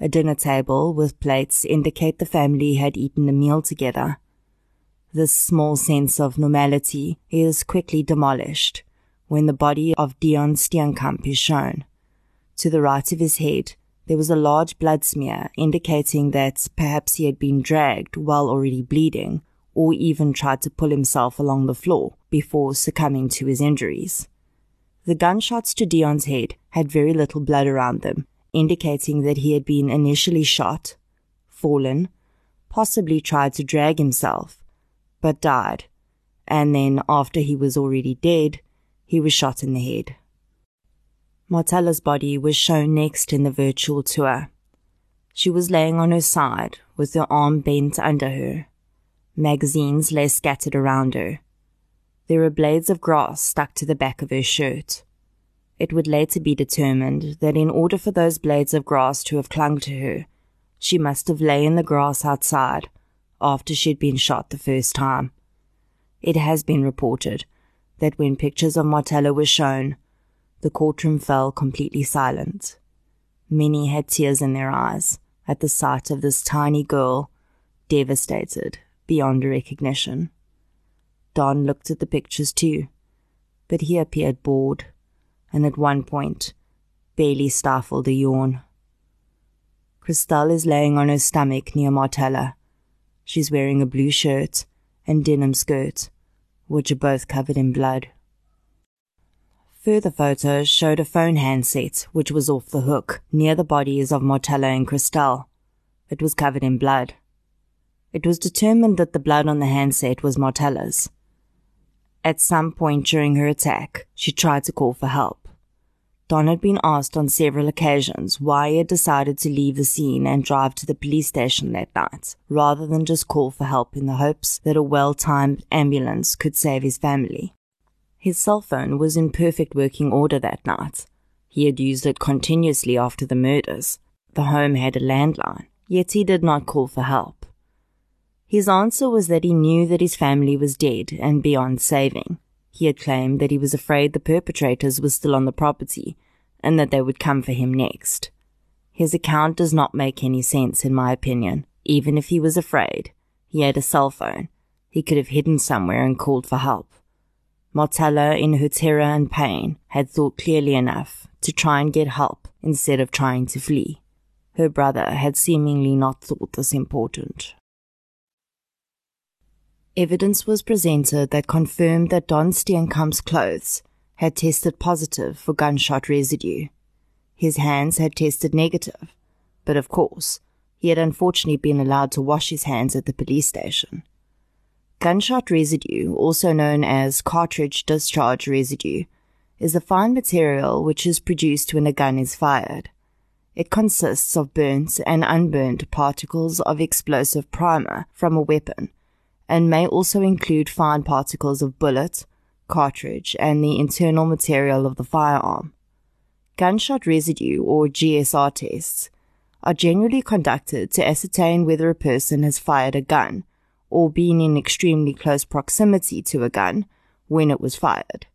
A dinner table with plates indicate the family had eaten a meal together. This small sense of normality is quickly demolished when the body of Deon Steenkamp is shown. To the right of his head, there was a large blood smear indicating that perhaps he had been dragged while already bleeding or even tried to pull himself along the floor before succumbing to his injuries. The gunshots to Deon's head had very little blood around them, indicating that he had been initially shot, fallen, possibly tried to drag himself, but died, and then after he was already dead, he was shot in the head. Marthella's body was shown next in the virtual tour. She was laying on her side with her arm bent under her. Magazines lay scattered around her. There were blades of grass stuck to the back of her shirt. It would later be determined that in order for those blades of grass to have clung to her, she must have lay in the grass outside after she'd been shot the first time. It has been reported that when pictures of Marthella were shown, the courtroom fell completely silent. Many had tears in their eyes at the sight of this tiny girl, devastated beyond recognition. Don looked at the pictures too, but he appeared bored, and at one point Bailey stifled a yawn. Christelle is laying on her stomach near Marthella. She's wearing a blue shirt and denim skirt, which are both covered in blood. Further photos showed a phone handset which was off the hook near the bodies of Marthella and Christelle. It was covered in blood. It was determined that the blood on the handset was Marthella's. At some point during her attack, she tried to call for help. Don had been asked on several occasions why he had decided to leave the scene and drive to the police station that night, rather than just call for help in the hopes that a well-timed ambulance could save his family. His cell phone was in perfect working order that night. He had used it continuously after the murders. The home had a landline, yet he did not call for help. His answer was that he knew that his family was dead and beyond saving. He had claimed that he was afraid the perpetrators were still on the property and that they would come for him next. His account does not make any sense, in my opinion. Even if he was afraid, he had a cell phone. He could have hidden somewhere and called for help. Marthella, in her terror and pain, had thought clearly enough to try and get help instead of trying to flee. Her brother had seemingly not thought this important. Evidence was presented that confirmed that Don Steenkamp's clothes had tested positive for gunshot residue. His hands had tested negative, but of course, he had unfortunately been allowed to wash his hands at the police station. Gunshot residue, also known as cartridge discharge residue, is a fine material which is produced when a gun is fired. It consists of burnt and unburnt particles of explosive primer from a weapon and may also include fine particles of bullet, cartridge, and the internal material of the firearm. Gunshot residue or GSR tests are generally conducted to ascertain whether a person has fired a gun or been in extremely close proximity to a gun when it was fired.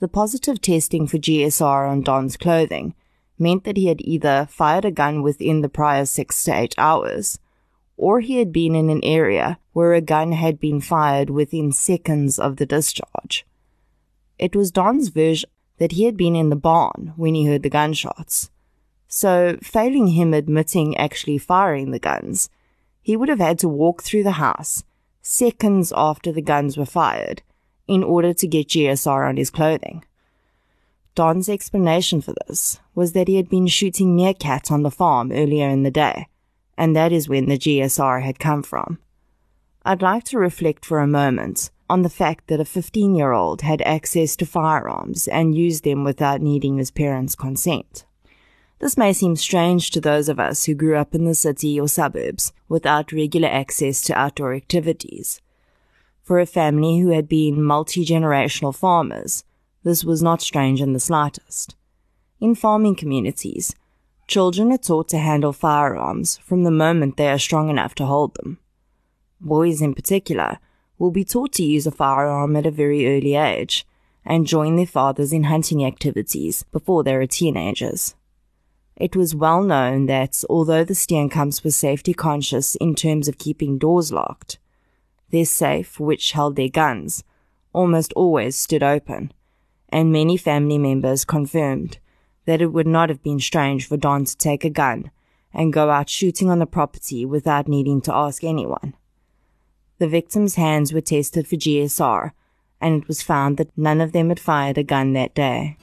The positive testing for GSR on Don's clothing meant that he had either fired a gun within the prior six to eight hours or he had been in an area where a gun had been fired within seconds of the discharge. It was Don's version that he had been in the barn when he heard the gunshots. So, failing him admitting actually firing the guns, he would have had to walk through the house seconds after the guns were fired in order to get GSR on his clothing. Don's explanation for this was that he had been shooting meerkats on the farm earlier in the day, and that is when the GSR had come from. I'd like to reflect for a moment on the fact that a 15 year old had access to firearms and used them without needing his parents' consent. This may seem strange to those of us who grew up in the city or suburbs without regular access to outdoor activities. For a family who had been multi generational farmers, this was not strange in the slightest. In farming communities, children are taught to handle firearms from the moment they are strong enough to hold them. Boys in particular will be taught to use a firearm at a very early age and join their fathers in hunting activities before they are teenagers. It was well known that although the Steenkamps were safety conscious in terms of keeping doors locked, their safe, which held their guns, almost always stood open, and many family members confirmed that it would not have been strange for Don to take a gun and go out shooting on the property without needing to ask anyone. The victims' hands were tested for GSR, and it was found that none of them had fired a gun that day.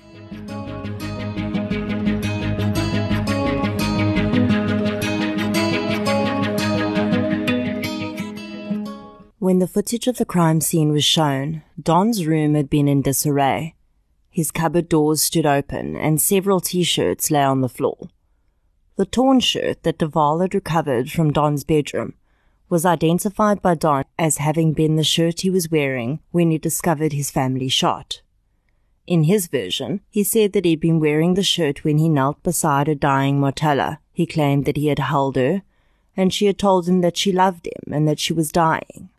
When the footage of the crime scene was shown, Don's room had been in disarray. His cupboard doors stood open and several t-shirts lay on the floor. The torn shirt that de Waal had recovered from Don's bedroom was identified by Don as having been the shirt he was wearing when he discovered his family shot. In his version, he said that he'd been wearing the shirt when he knelt beside a dying Marthella. He claimed that he had held her, and she had told him that she loved him and that she was dying.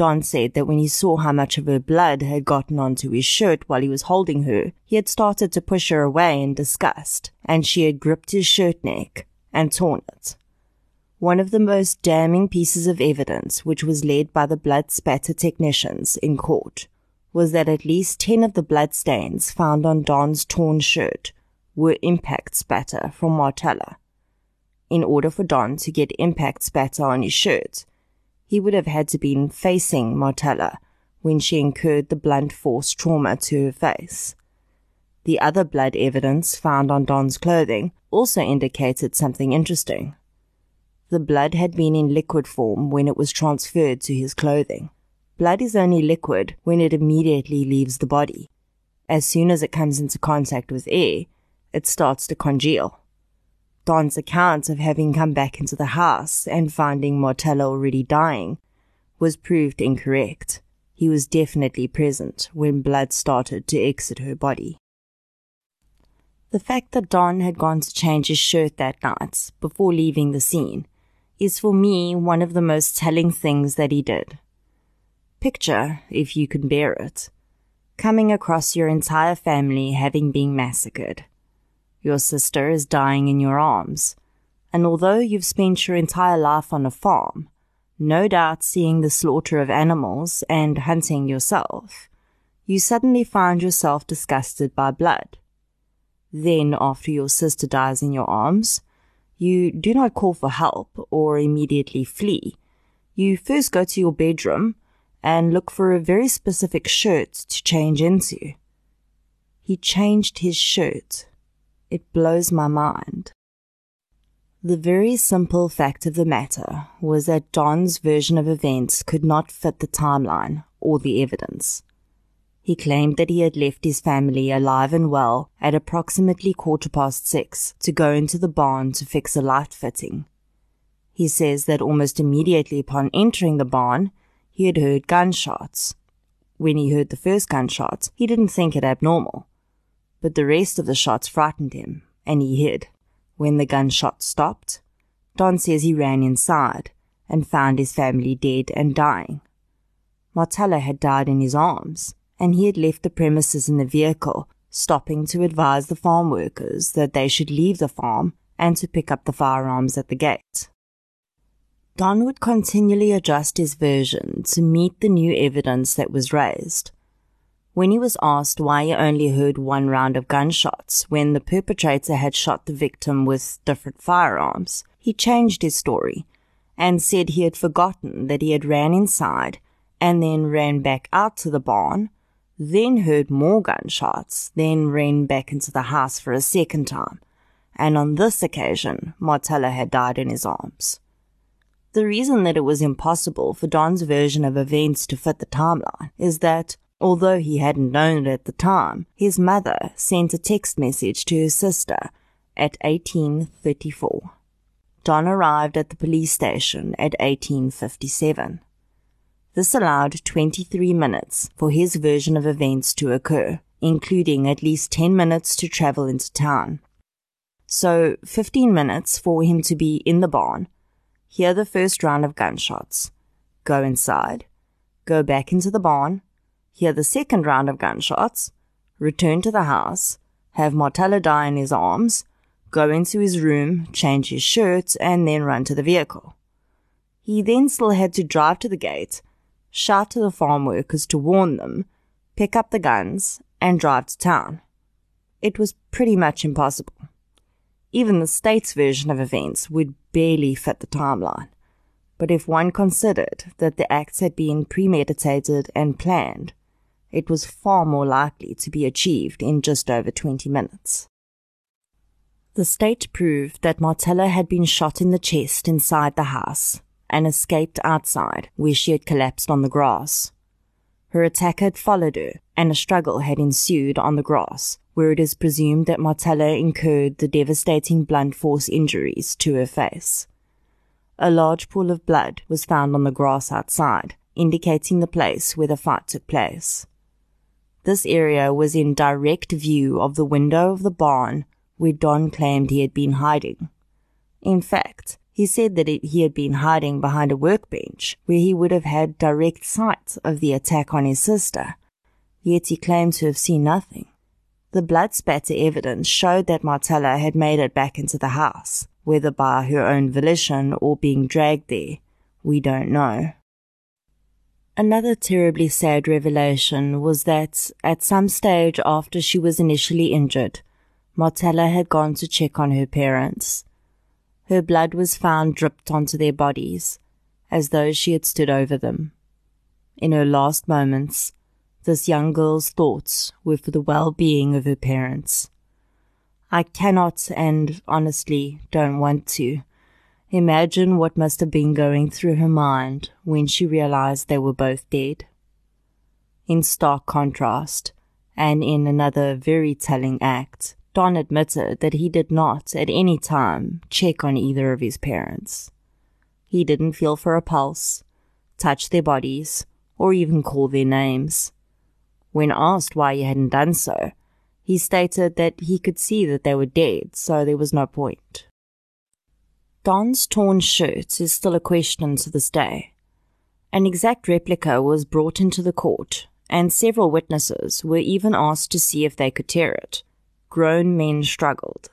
Don said that when he saw how much of her blood had gotten onto his shirt while he was holding her, he had started to push her away in disgust, and she had gripped his shirt neck and torn it. One of the most damning pieces of evidence, which was led by the blood spatter technicians in court, was that at least 10 of the blood stains found on Don's torn shirt were impact spatter from Marthella. In order for Don to get impact spatter on his shirt, he would have had to been facing Marthella when she incurred the blunt force trauma to her face. The other blood evidence found on Don's clothing also indicated something interesting. The blood had been in liquid form when it was transferred to his clothing. Blood is only liquid when it immediately leaves the body. As soon as it comes into contact with air, it starts to congeal. Don's account of having come back into the house and finding Marthella already dying was proved incorrect. He was definitely present when blood started to exit her body. The fact that Don had gone to change his shirt that night before leaving the scene is for me one of the most telling things that he did. Picture, if you can bear it, coming across your entire family having been massacred your sister is dying in your arms, and although you've spent your entire life on a farm, no doubt seeing the slaughter of animals and hunting yourself, you suddenly find yourself disgusted by blood. Then, after your sister dies in your arms, you do not call for help or immediately flee. You first go to your bedroom and look for a very specific shirt to change into. He changed his shirt it blows my mind. The very simple fact of the matter was that Don's version of events could not fit the timeline or the evidence. He claimed that he had left his family alive and well at approximately quarter past six to go into the barn to fix a light fitting. He says that almost immediately upon entering the barn, he had heard gunshots. When he heard the first gunshot, he didn't think it abnormal but the rest of the shots frightened him, and he hid. When the gunshot stopped, Don says he ran inside and found his family dead and dying. Marthella had died in his arms, and he had left the premises in the vehicle, stopping to advise the farm workers that they should leave the farm and to pick up the firearms at the gate. Don would continually adjust his version to meet the new evidence that was raised. When he was asked why he only heard one round of gunshots when the perpetrator had shot the victim with different firearms, he changed his story and said he had forgotten that he had ran inside and then ran back out to the barn, then heard more gunshots, then ran back into the house for a second time, and on this occasion, Marthella had died in his arms. The reason that it was impossible for Don's version of events to fit the timeline is that, although he hadn't known it at the time, his mother sent a text message to her sister at 1834. Don arrived at the police station at 1857. This allowed 23 minutes for his version of events to occur, including at least 10 minutes to travel into town. So, 15 minutes for him to be in the barn hear the first round of gunshots, go inside, go back into the barn, hear the second round of gunshots, return to the house, have Marthella die in his arms, go into his room, change his shirt, and then run to the vehicle. He then still had to drive to the gate, shout to the farm workers to warn them, pick up the guns, and drive to town. It was pretty much impossible. Even the state's version of events would barely fit the timeline. But if one considered that the acts had been premeditated and planned, it was far more likely to be achieved in just over 20 minutes. The state proved that Marthella had been shot in the chest inside the house and escaped outside, where she had collapsed on the grass. Her attacker had followed her, and a struggle had ensued on the grass, where it is presumed that Marthella incurred the devastating blunt force injuries to her face. A large pool of blood was found on the grass outside, indicating the place where the fight took place. This area was in direct view of the window of the barn where Don claimed he had been hiding. In fact, he said that it, he had been hiding behind a workbench where he would have had direct sight of the attack on his sister, yet he claimed to have seen nothing. The blood spatter evidence showed that Marthella had made it back into the house, whether by her own volition or being dragged there, we don't know. Another terribly sad revelation was that, at some stage after she was initially injured, Marthella had gone to check on her parents. Her blood was found dripped onto their bodies, as though she had stood over them. In her last moments, this young girl's thoughts were for the well-being of her parents. I cannot and honestly don't want to imagine what must have been going through her mind when she realized they were both dead. In stark contrast, and in another very telling act, Don admitted that he did not at any time check on either of his parents. He didn't feel for a pulse, touch their bodies, or even call their names. When asked why he hadn't done so, he stated that he could see that they were dead, so there was no point. Don's torn shirt is still a question to this day. An exact replica was brought into the court, and several witnesses were even asked to see if they could tear it. Grown men struggled.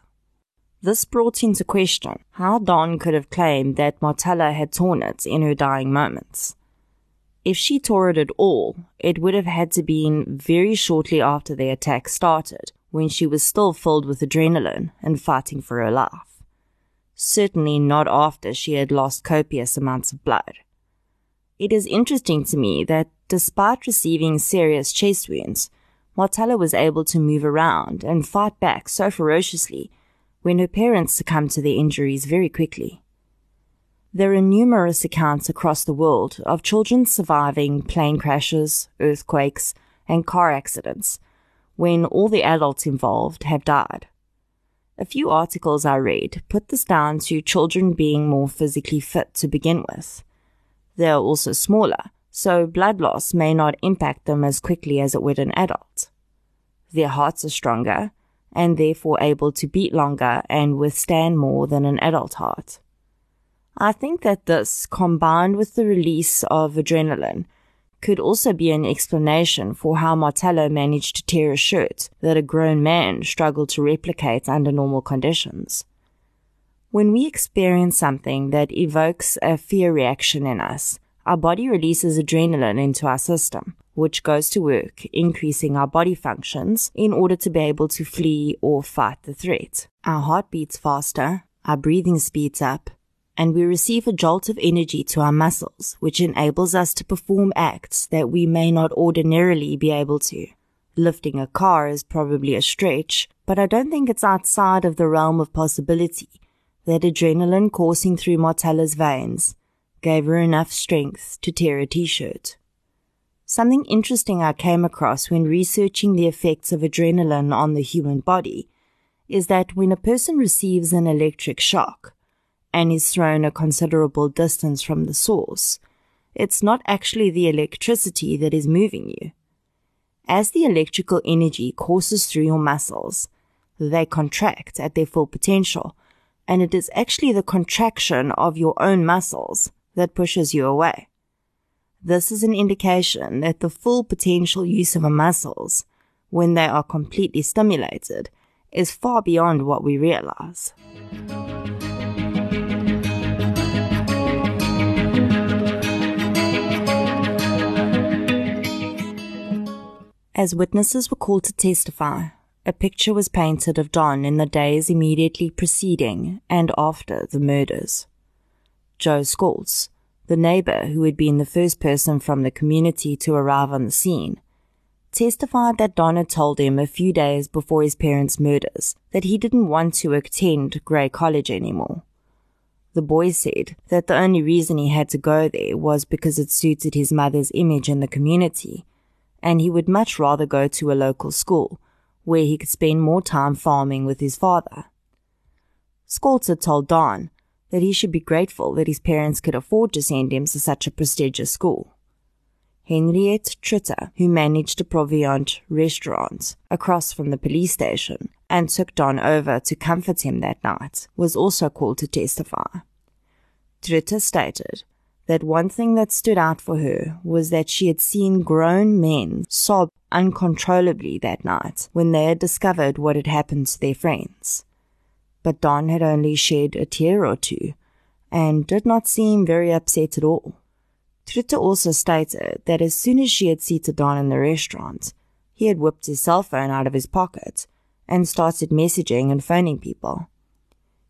This brought into question how Don could have claimed that Marthella had torn it in her dying moments. If she tore it at all, it would have had to been very shortly after the attack started, when she was still filled with adrenaline and fighting for her life. Certainly not after she had lost copious amounts of blood. It is interesting to me that despite receiving serious chest wounds, Marthella was able to move around and fight back so ferociously when her parents succumbed to their injuries very quickly. There are numerous accounts across the world of children surviving plane crashes, earthquakes, and car accidents when all the adults involved have died. A few articles I read put this down to children being more physically fit to begin with. They are also smaller, so blood loss may not impact them as quickly as it would an adult. Their hearts are stronger and therefore able to beat longer and withstand more than an adult heart. I think that this, combined with the release of adrenaline, could also be an explanation for how Marthella managed to tear a shirt that a grown man struggled to replicate under normal conditions. When we experience something that evokes a fear reaction in us, our body releases adrenaline into our system, which goes to work increasing our body functions in order to be able to flee or fight the threat. Our heart beats faster, our breathing speeds up, and we receive a jolt of energy to our muscles, which enables us to perform acts that we may not ordinarily be able to. Lifting a car is probably a stretch, but I don't think it's outside of the realm of possibility that adrenaline coursing through Marthella's veins gave her enough strength to tear a t-shirt. Something interesting I came across when researching the effects of adrenaline on the human body is that when a person receives an electric shock and is thrown a considerable distance from the source, it's not actually the electricity that is moving you. As the electrical energy courses through your muscles, they contract at their full potential, and it is actually the contraction of your own muscles that pushes you away. This is an indication that the full potential use of our muscles, when they are completely stimulated, is far beyond what we realize. As witnesses were called to testify, a picture was painted of Don in the days immediately preceding and after the murders. Joe Scholz, the neighbor who had been the first person from the community to arrive on the scene, testified that Don had told him a few days before his parents' murders that he didn't want to attend Grey College anymore. The boy said that the only reason he had to go there was because it suited his mother's image in the community, and he would much rather go to a local school where he could spend more time farming with his father. Had told Don that he should be grateful that his parents could afford to send him to such a prestigious school. Henriette Tritter, who managed a Proviant restaurant across from the police station and took Don over to comfort him that night, was also called to testify. Tritter stated that one thing that stood out for her was that she had seen grown men sob uncontrollably that night when they had discovered what had happened to their friends but Don had only shed a tear or two and did not seem very upset at all. Tritter also stated that as soon as she had seated Don in the restaurant, he had whipped his cell phone out of his pocket and started messaging and phoning people.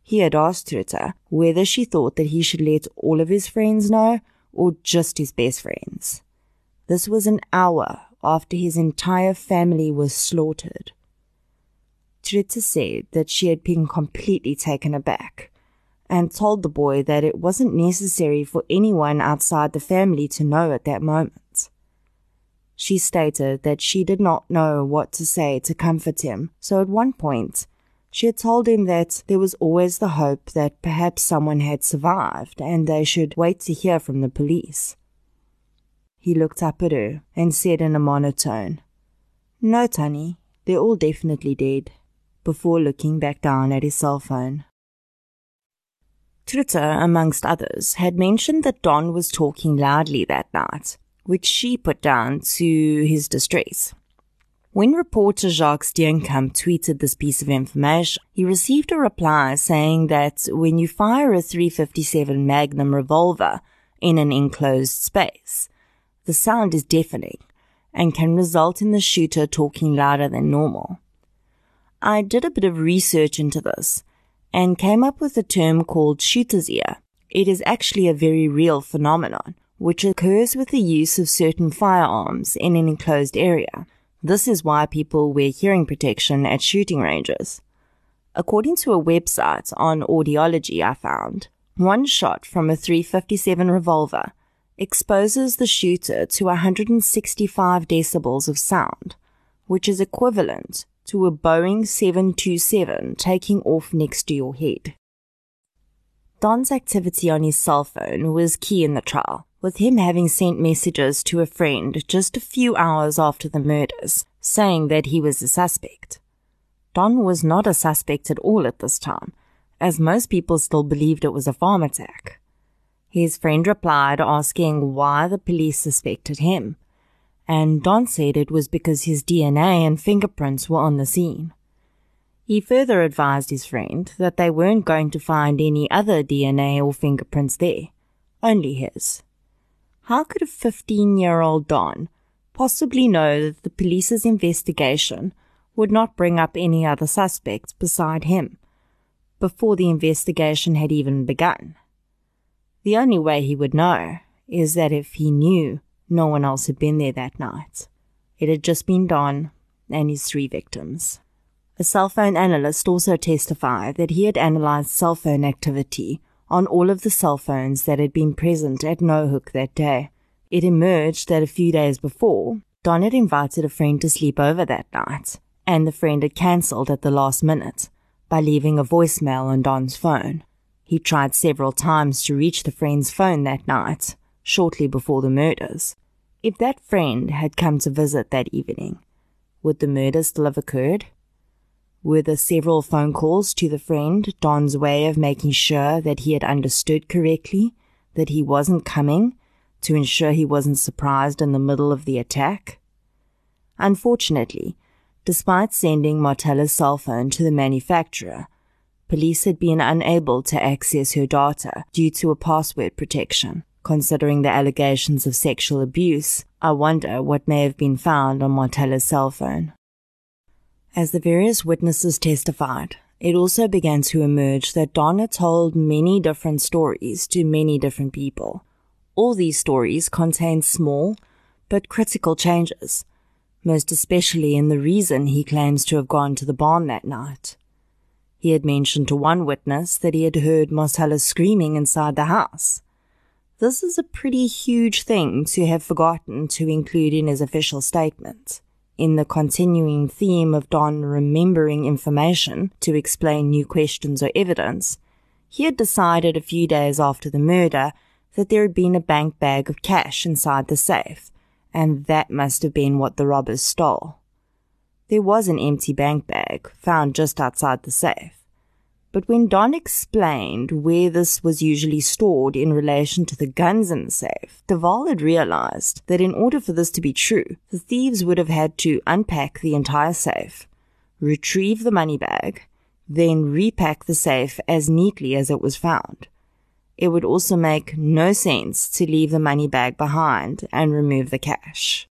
He had asked Tritter whether she thought that he should let all of his friends know or just his best friends. This was an hour after his entire family was slaughtered. Tritter said that she had been completely taken aback and told the boy that it wasn't necessary for anyone outside the family to know at that moment. She stated that she did not know what to say to comfort him, so at one point, she had told him that there was always the hope that perhaps someone had survived and they should wait to hear from the police. He looked up at her and said in a monotone, No, Tannie, they're all definitely dead before looking back down at his cell phone. Tritter, amongst others, had mentioned that Don was talking loudly that night, which she put down to his distress. When reporter Jacques Steenkamp tweeted this piece of information, he received a reply saying that when you fire a 357 Magnum revolver in an enclosed space, the sound is deafening and can result in the shooter talking louder than normal. I did a bit of research into this and came up with a term called shooter's ear. It is actually a very real phenomenon, which occurs with the use of certain firearms in an enclosed area. This is why people wear hearing protection at shooting ranges. According to a website on audiology I found, one shot from a 357 revolver exposes the shooter to 165 decibels of sound, which is equivalent to a Boeing 727 taking off next to your head. Don's activity on his cell phone was key in the trial, with him having sent messages to a friend just a few hours after the murders, saying that he was a suspect. Don was not a suspect at all at this time, as most people still believed it was a farm attack. His friend replied asking why the police suspected him, and Don said it was because his DNA and fingerprints were on the scene. He further advised his friend that they weren't going to find any other DNA or fingerprints there, only his. How could a 15 year old Don possibly know that the police's investigation would not bring up any other suspects beside him before the investigation had even begun? The only way he would know is that if he knew no one else had been there that night, it had just been Don and his three victims. A cell phone analyst also testified that he had analyzed cell phone activity on all of the cell phones that had been present at Naauwhoek that day. It emerged that a few days before, Don had invited a friend to sleep over that night, and the friend had cancelled at the last minute by leaving a voicemail on Don's phone. He tried several times to reach the friend's phone that night, shortly before the murders. If that friend had come to visit that evening, would the murder still have occurred? Were the several phone calls to the friend Don's way of making sure that he had understood correctly, that he wasn't coming, to ensure he wasn't surprised in the middle of the attack? Unfortunately, despite sending Marthella's cell phone to the manufacturer, police had been unable to access her data due to a password protection. Considering the allegations of sexual abuse, I wonder what may have been found on Marthella's cell phone. As the various witnesses testified, it also began to emerge that Donna told many different stories to many different people. All these stories contained small but critical changes, most especially in the reason he claims to have gone to the barn that night. He had mentioned to one witness that he had heard Marthella screaming inside the house. This is a pretty huge thing to have forgotten to include in his official statement in the continuing theme of Don remembering information to explain new questions or evidence, he had decided a few days after the murder that there had been a bank bag of cash inside the safe, and that must have been what the robbers stole. There was an empty bank bag found just outside the safe. But when Don explained where this was usually stored in relation to the guns in the safe, de Waal had realized that in order for this to be true, the thieves would have had to unpack the entire safe, retrieve the money bag, then repack the safe as neatly as it was found. It would also make no sense to leave the money bag behind and remove the cash.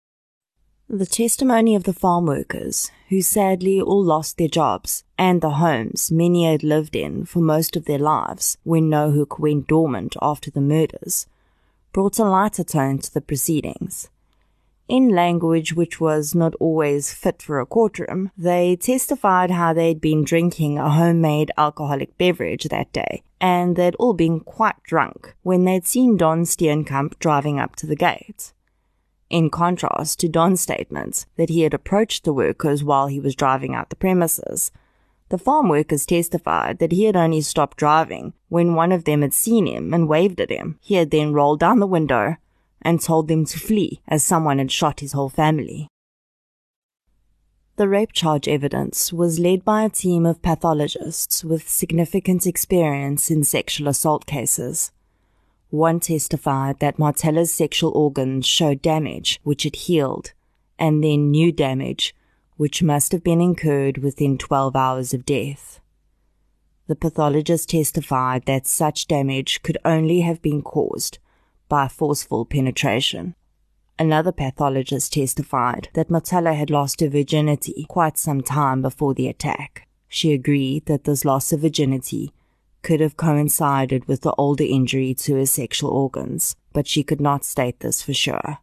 The testimony of the farm workers, who sadly all lost their jobs and the homes many had lived in for most of their lives when Naauwhoek went dormant after the murders, brought a lighter tone to the proceedings. In language which was not always fit for a courtroom, they testified how they'd been drinking a homemade alcoholic beverage that day, and they'd all been quite drunk when they'd seen Don Steenkamp driving up to the gate in contrast to Don's statements that he had approached the workers while he was driving out the premises. The farm workers testified that he had only stopped driving when one of them had seen him and waved at him. He had then rolled down the window and told them to flee as someone had shot his whole family. The rape charge evidence was led by a team of pathologists with significant experience in sexual assault cases. One testified that Marthella's sexual organs showed damage which had healed, and then new damage which must have been incurred within 12 hours of death. The pathologist testified that such damage could only have been caused by forceful penetration. Another pathologist testified that Marthella had lost her virginity quite some time before the attack. She agreed that this loss of virginity could have coincided with the older injury to her sexual organs, but she could not state this for sure.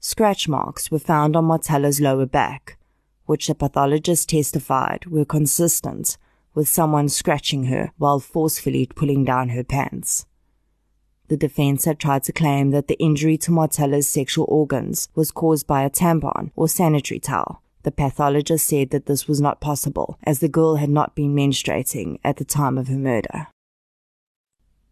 Scratch marks were found on Marthella's lower back, which the pathologist testified were consistent with someone scratching her while forcefully pulling down her pants. The defense had tried to claim that the injury to Marthella's sexual organs was caused by a tampon or sanitary towel, the pathologist said that this was not possible, as the girl had not been menstruating at the time of her murder.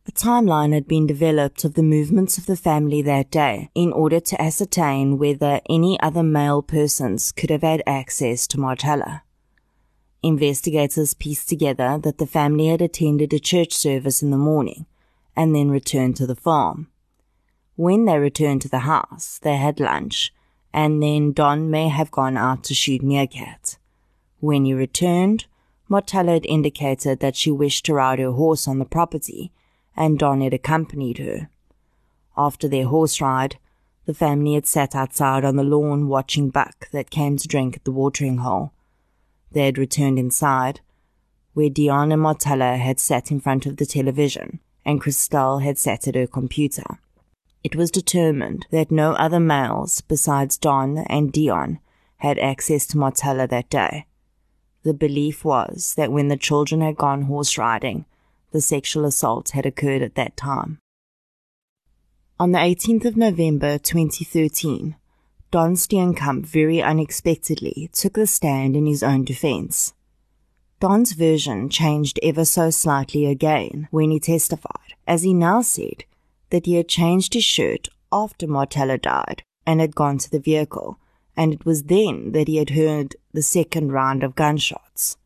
A timeline had been developed of the movements of the family that day in order to ascertain whether any other male persons could have had access to Marthella. Investigators pieced together that the family had attended a church service in the morning and then returned to the farm. When they returned to the house, they had lunch and then Don may have gone out to shoot meerkat. When he returned, Marthella had indicated that she wished to ride her horse on the property, and Don had accompanied her. After their horse ride, the family had sat outside on the lawn watching Buck that came to drink at the watering hole. They had returned inside, where Deon and Marthella had sat in front of the television, and Christelle had sat at her computer. It was determined that no other males besides Don and Deon had access to Marthella that day. The belief was that when the children had gone horse riding, the sexual assault had occurred at that time. On the 18th of November 2013, Don Steenkamp very unexpectedly took the stand in his own defense. Don's version changed ever so slightly again when he testified, as he now said that he had changed his shirt after Marthella died and had gone to the vehicle, and it was then that he had heard the second round of gunshots.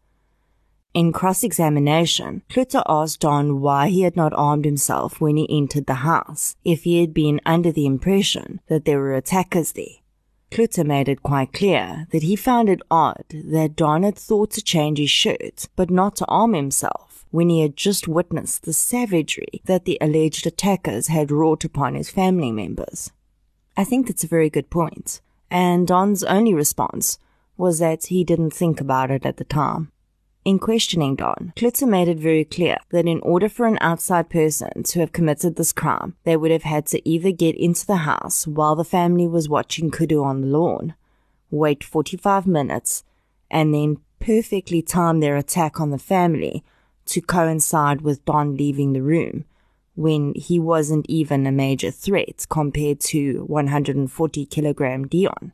In cross-examination, Klute asked Don why he had not armed himself when he entered the house, if he had been under the impression that there were attackers there. Klute made it quite clear that he found it odd that Don had thought to change his shirt, but not to arm himself, when he had just witnessed the savagery that the alleged attackers had wrought upon his family members. I think that's a very good point, and Don's only response was that he didn't think about it at the time. In questioning Don, Klute made it very clear that in order for an outside person to have committed this crime, they would have had to either get into the house while the family was watching kudu on the lawn, wait 45 minutes, and then perfectly time their attack on the family to coincide with Don leaving the room when he wasn't even a major threat compared to 140 kilogram Deon.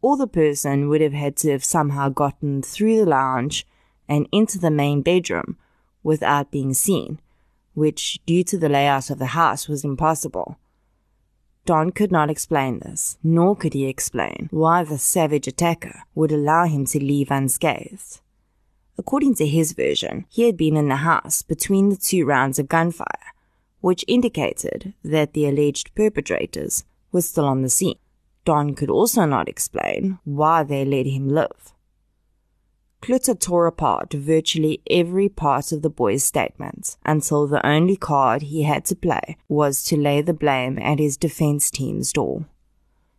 Or the person would have had to have somehow gotten through the lounge and into the main bedroom without being seen, which, due to the layout of the house, was impossible. Don could not explain this, nor could he explain why the savage attacker would allow him to leave unscathed. According to his version, he had been in the house between the two rounds of gunfire, which indicated that the alleged perpetrators were still on the scene. Don could also not explain why they let him live. Klute tore apart virtually every part of the boy's statement until the only card he had to play was to lay the blame at his defense team's door.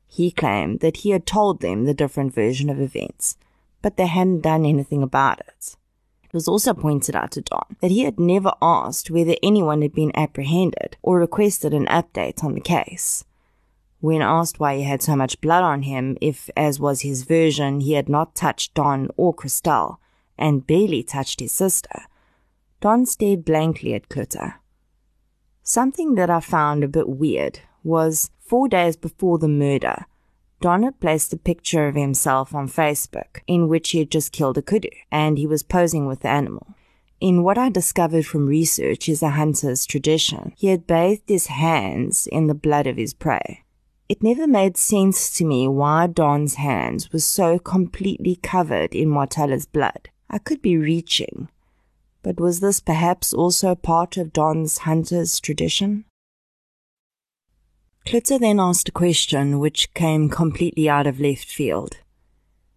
He claimed that he had told them the different version of events, but they hadn't done anything about it. It was also pointed out to Don that he had never asked whether anyone had been apprehended or requested an update on the case. When asked why he had so much blood on him, if, as was his version, he had not touched Deon or Christelle, and barely touched his sister, Don stared blankly at Klute. Something that I found a bit weird was four days before the murder, Don had placed a picture of himself on Facebook in which he had just killed a kudu and he was posing with the animal. In what I discovered from research is a hunter's tradition, he had bathed his hands in the blood of his prey. It never made sense to me why Don's hands were so completely covered in Martella's blood. I could be reaching, but was this perhaps also part of Don's hunter's tradition? Klute then asked a question which came completely out of left field.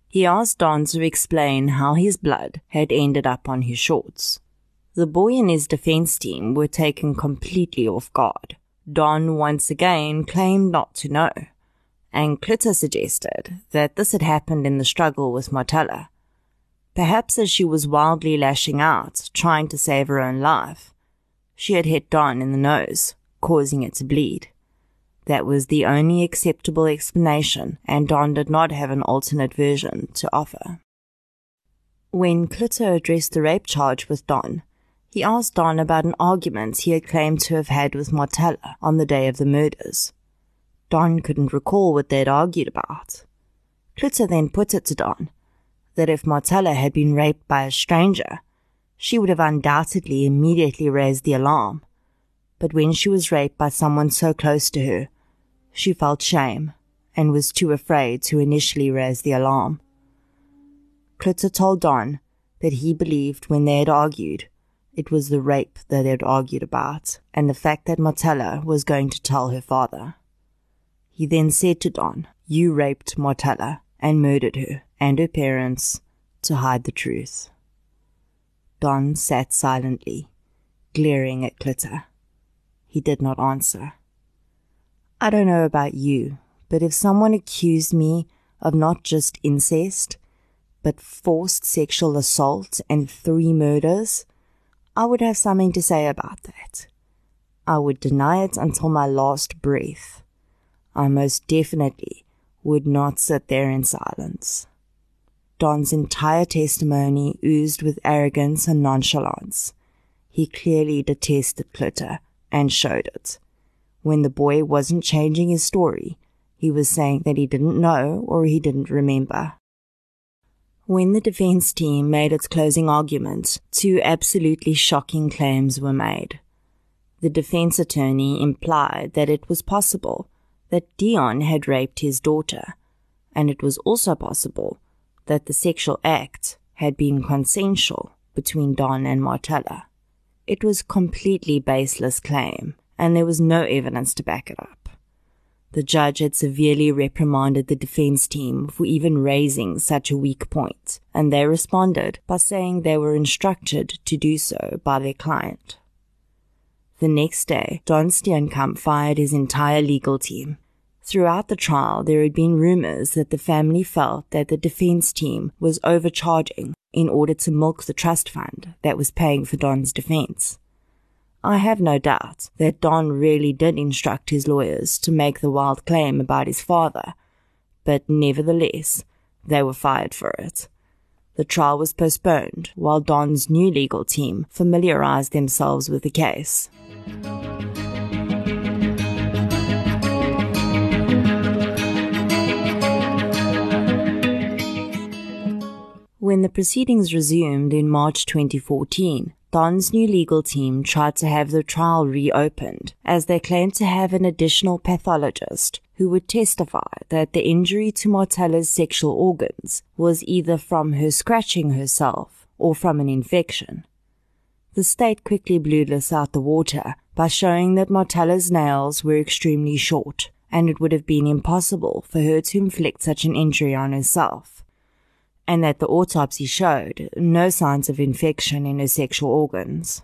He asked Don to explain how his blood had ended up on his shorts. The boy and his defense team were taken completely off guard. Don once again claimed not to know, and Klute suggested that this had happened in the struggle with Marthella. Perhaps as she was wildly lashing out, trying to save her own life, she had hit Don in the nose, causing it to bleed. That was the only acceptable explanation, and Don did not have an alternate version to offer. When Klute addressed the rape charge with Don, he asked Don about an argument he had claimed to have had with Marthella on the day of the murders. Don couldn't recall what they'd argued about. Klute then put it to Don that if Marthella had been raped by a stranger, she would have undoubtedly immediately raised the alarm. But when she was raped by someone so close to her, she felt shame and was too afraid to initially raise the alarm. Klute told Don that he believed when they had argued it was the rape that they had argued about, and the fact that Marthella was going to tell her father. He then said to Don, You raped Marthella and murdered her and her parents to hide the truth. Don sat silently, glaring at Klute. He did not answer. I don't know about you, but if someone accused me of not just incest, but forced sexual assault and three murders, I would have something to say about that. I would deny it until my last breath. I most definitely would not sit there in silence. Don's entire testimony oozed with arrogance and nonchalance. He clearly detested Klute and showed it. When the boy wasn't changing his story, he was saying that he didn't know or he didn't remember. When the defense team made its closing argument, two absolutely shocking claims were made. The defense attorney implied that it was possible that Deon had raped his daughter, and it was also possible that the sexual act had been consensual between Don and Marthella. It was completely baseless claim, and there was no evidence to back it up. The judge had severely reprimanded the defense team for even raising such a weak point, and they responded by saying they were instructed to do so by their client. The next day, Don Steenkamp fired his entire legal team. Throughout the trial, there had been rumors that the family felt that the defense team was overcharging in order to milk the trust fund that was paying for Don's defense. I have no doubt that Don really did instruct his lawyers to make the wild claim about his father, but nevertheless, they were fired for it. The trial was postponed while Don's new legal team familiarized themselves with the case. When the proceedings resumed in March 2014, Don's new legal team tried to have the trial reopened as they claimed to have an additional pathologist who would testify that the injury to Marthella's sexual organs was either from her scratching herself or from an infection. The state quickly blew this out the water by showing that Marthella's nails were extremely short and it would have been impossible for her to inflict such an injury on herself and that the autopsy showed no signs of infection in her sexual organs.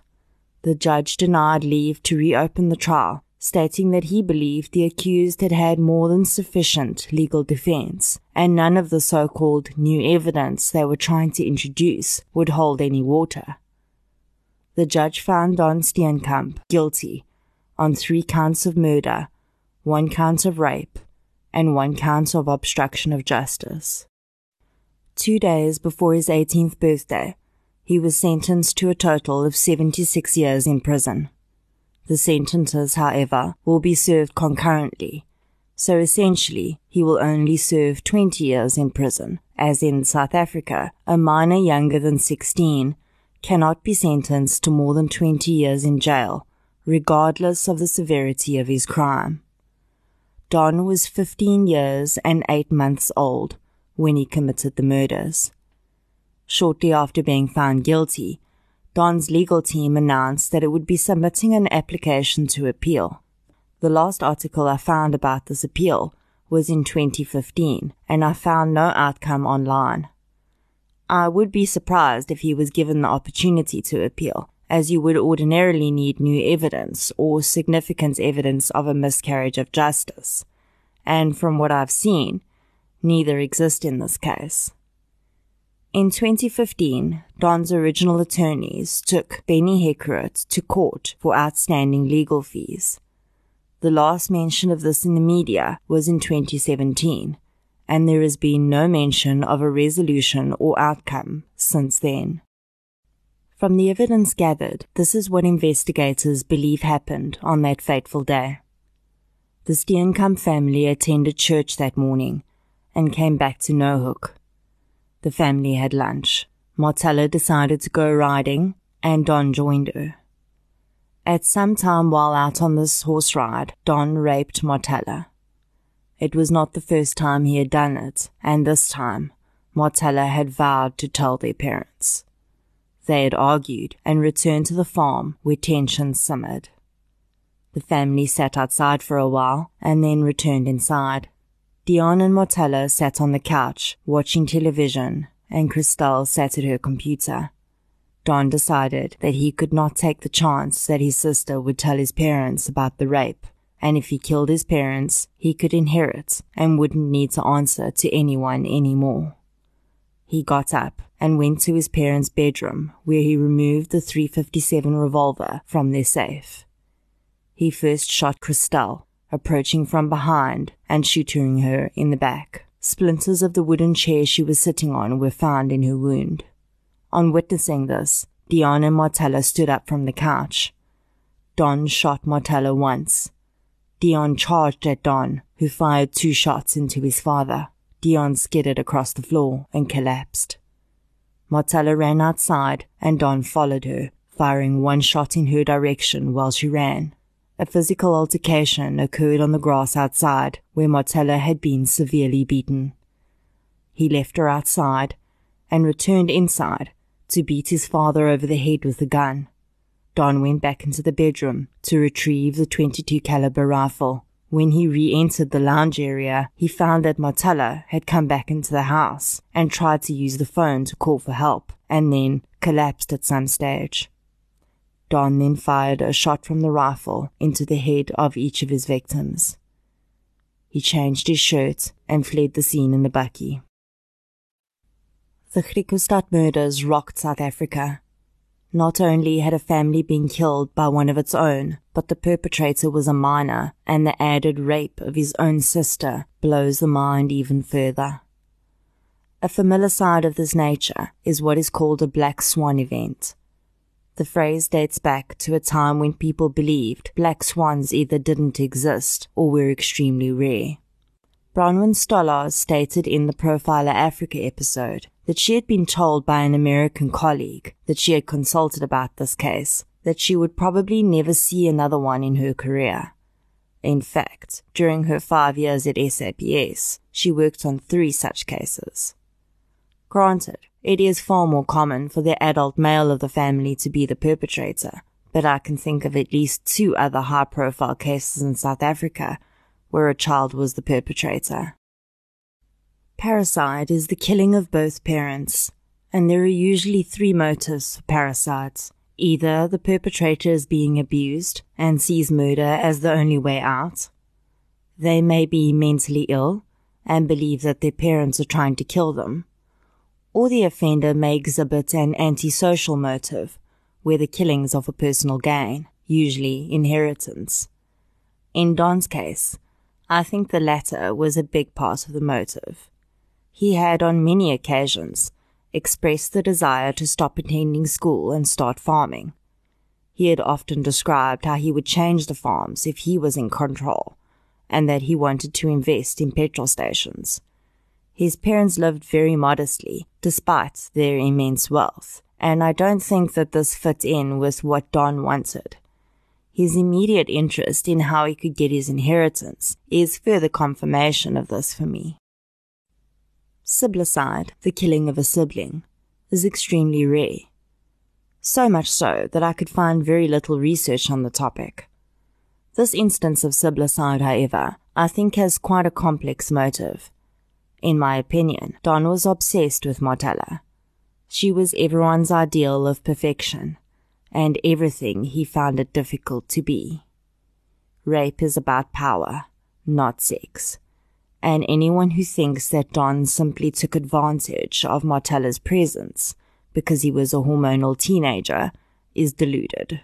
The judge denied leave to reopen the trial, stating that he believed the accused had had more than sufficient legal defense, and none of the so-called new evidence they were trying to introduce would hold any water. The judge found Don Steenkamp guilty on three counts of murder, one count of rape, and one count of obstruction of justice two days before his 18th birthday, he was sentenced to a total of 76 years in prison. The sentences, however, will be served concurrently, so essentially he will only serve 20 years in prison, as in South Africa, a minor younger than 16 cannot be sentenced to more than 20 years in jail, regardless of the severity of his crime. Don was 15 years and 8 months old when he committed the murders. Shortly after being found guilty, Don's legal team announced that it would be submitting an application to appeal. The last article I found about this appeal was in 2015, and I found no outcome online. I would be surprised if he was given the opportunity to appeal, as you would ordinarily need new evidence or significant evidence of a miscarriage of justice. And from what I've seen, Neither exist in this case. In 2015, Don's original attorneys took Benny Hekkerud to court for outstanding legal fees. The last mention of this in the media was in 2017, and there has been no mention of a resolution or outcome since then. From the evidence gathered, this is what investigators believe happened on that fateful day. The Steenkamp family attended church that morning and came back to Naauwhoek. The family had lunch. Marthella decided to go riding, and Don joined her. At some time while out on this horse ride, Don raped Marthella. It was not the first time he had done it, and this time, Marthella had vowed to tell their parents. They had argued and returned to the farm where tension simmered. The family sat outside for a while and then returned inside. Deon and Marthella sat on the couch, watching television, and Christelle sat at her computer. Don decided that he could not take the chance that his sister would tell his parents about the rape, and if he killed his parents, he could inherit and wouldn't need to answer to anyone anymore. He got up and went to his parents' bedroom where he removed the 357 revolver from their safe. He first shot Christelle, approaching from behind and shooting her in the back. Splinters of the wooden chair she was sitting on were found in her wound. On witnessing this, Deon and Marthella stood up from the couch. Don shot Marthella once. Deon charged at Don, who fired two shots into his father. Deon skidded across the floor and collapsed. Marthella ran outside and Don followed her, firing one shot in her direction while she ran. A physical altercation occurred on the grass outside where Marthella had been severely beaten. He left her outside and returned inside to beat his father over the head with a gun. Don went back into the bedroom to retrieve the 22 caliber rifle. When he re-entered the lounge area, he found that Marthella had come back into the house and tried to use the phone to call for help, and then collapsed at some stage. Don then fired a shot from the rifle into the head of each of his victims. He changed his shirt and fled the scene in the bakkie. The Griquastad murders rocked South Africa. Not only had a family been killed by one of its own, but the perpetrator was a minor, and the added rape of his own sister blows the mind even further. A familicide of this nature is what is called a black swan event. The phrase dates back to a time when people believed black swans either didn't exist or were extremely rare. Bronwyn Stolar stated in the Profiler Africa episode that she had been told by an American colleague that she had consulted about this case that she would probably never see another one in her career. In fact, during her five years at SAPS, she worked on three such cases. Granted, it is far more common for the adult male of the family to be the perpetrator, but I can think of at least two other high profile cases in South Africa where a child was the perpetrator. Parricide is the killing of both parents, and there are usually three motives for parricides. Either the perpetrator is being abused and sees murder as the only way out. They may be mentally ill and believe that their parents are trying to kill them. Or the offender may exhibit an antisocial motive, where the killings are for personal gain, usually inheritance. In Don's case, I think the latter was a big part of the motive. He had on many occasions expressed the desire to stop attending school and start farming. He had often described how he would change the farms if he was in control, and that he wanted to invest in petrol stations. His parents lived very modestly, despite their immense wealth, and I don't think that this fit in with what Don wanted. His immediate interest in how he could get his inheritance is further confirmation of this for me. Siblicide, the killing of a sibling, is extremely rare. So much so that I could find very little research on the topic. This instance of siblicide, however, I think has quite a complex motive. In my opinion, Don was obsessed with Marthella. She was everyone's ideal of perfection, and everything he found it difficult to be. Rape is about power, not sex. And anyone who thinks that Don simply took advantage of Marthella's presence because he was a hormonal teenager is deluded.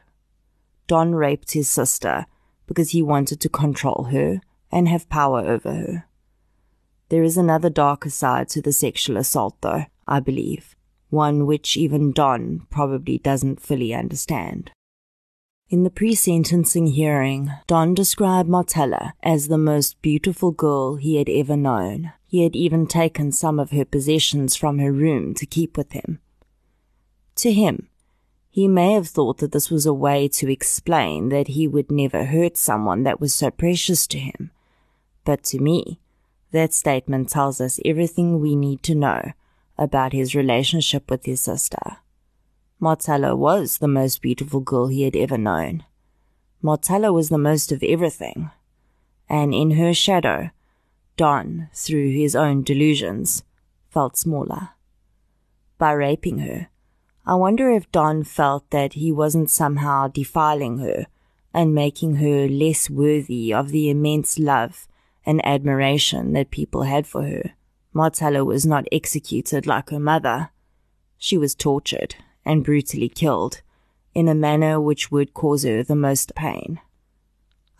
Don raped his sister because he wanted to control her and have power over her. There is another darker side to the sexual assault, though, I believe one which even Don probably doesn't fully understand. In the pre-sentencing hearing, Don described Marthella as the most beautiful girl he had ever known. He had even taken some of her possessions from her room to keep with him. To him, he may have thought that this was a way to explain that he would never hurt someone that was so precious to him. But to me, that statement tells us everything we need to know about his relationship with his sister. Marthella was the most beautiful girl he had ever known. Marthella was the most of everything. And in her shadow, Don, through his own delusions, felt smaller. By raping her, I wonder if Don felt that he wasn't somehow defiling her and making her less worthy of the immense love and admiration that people had for her. Marthella was not executed like her mother. She was tortured and brutally killed in a manner which would cause her the most pain.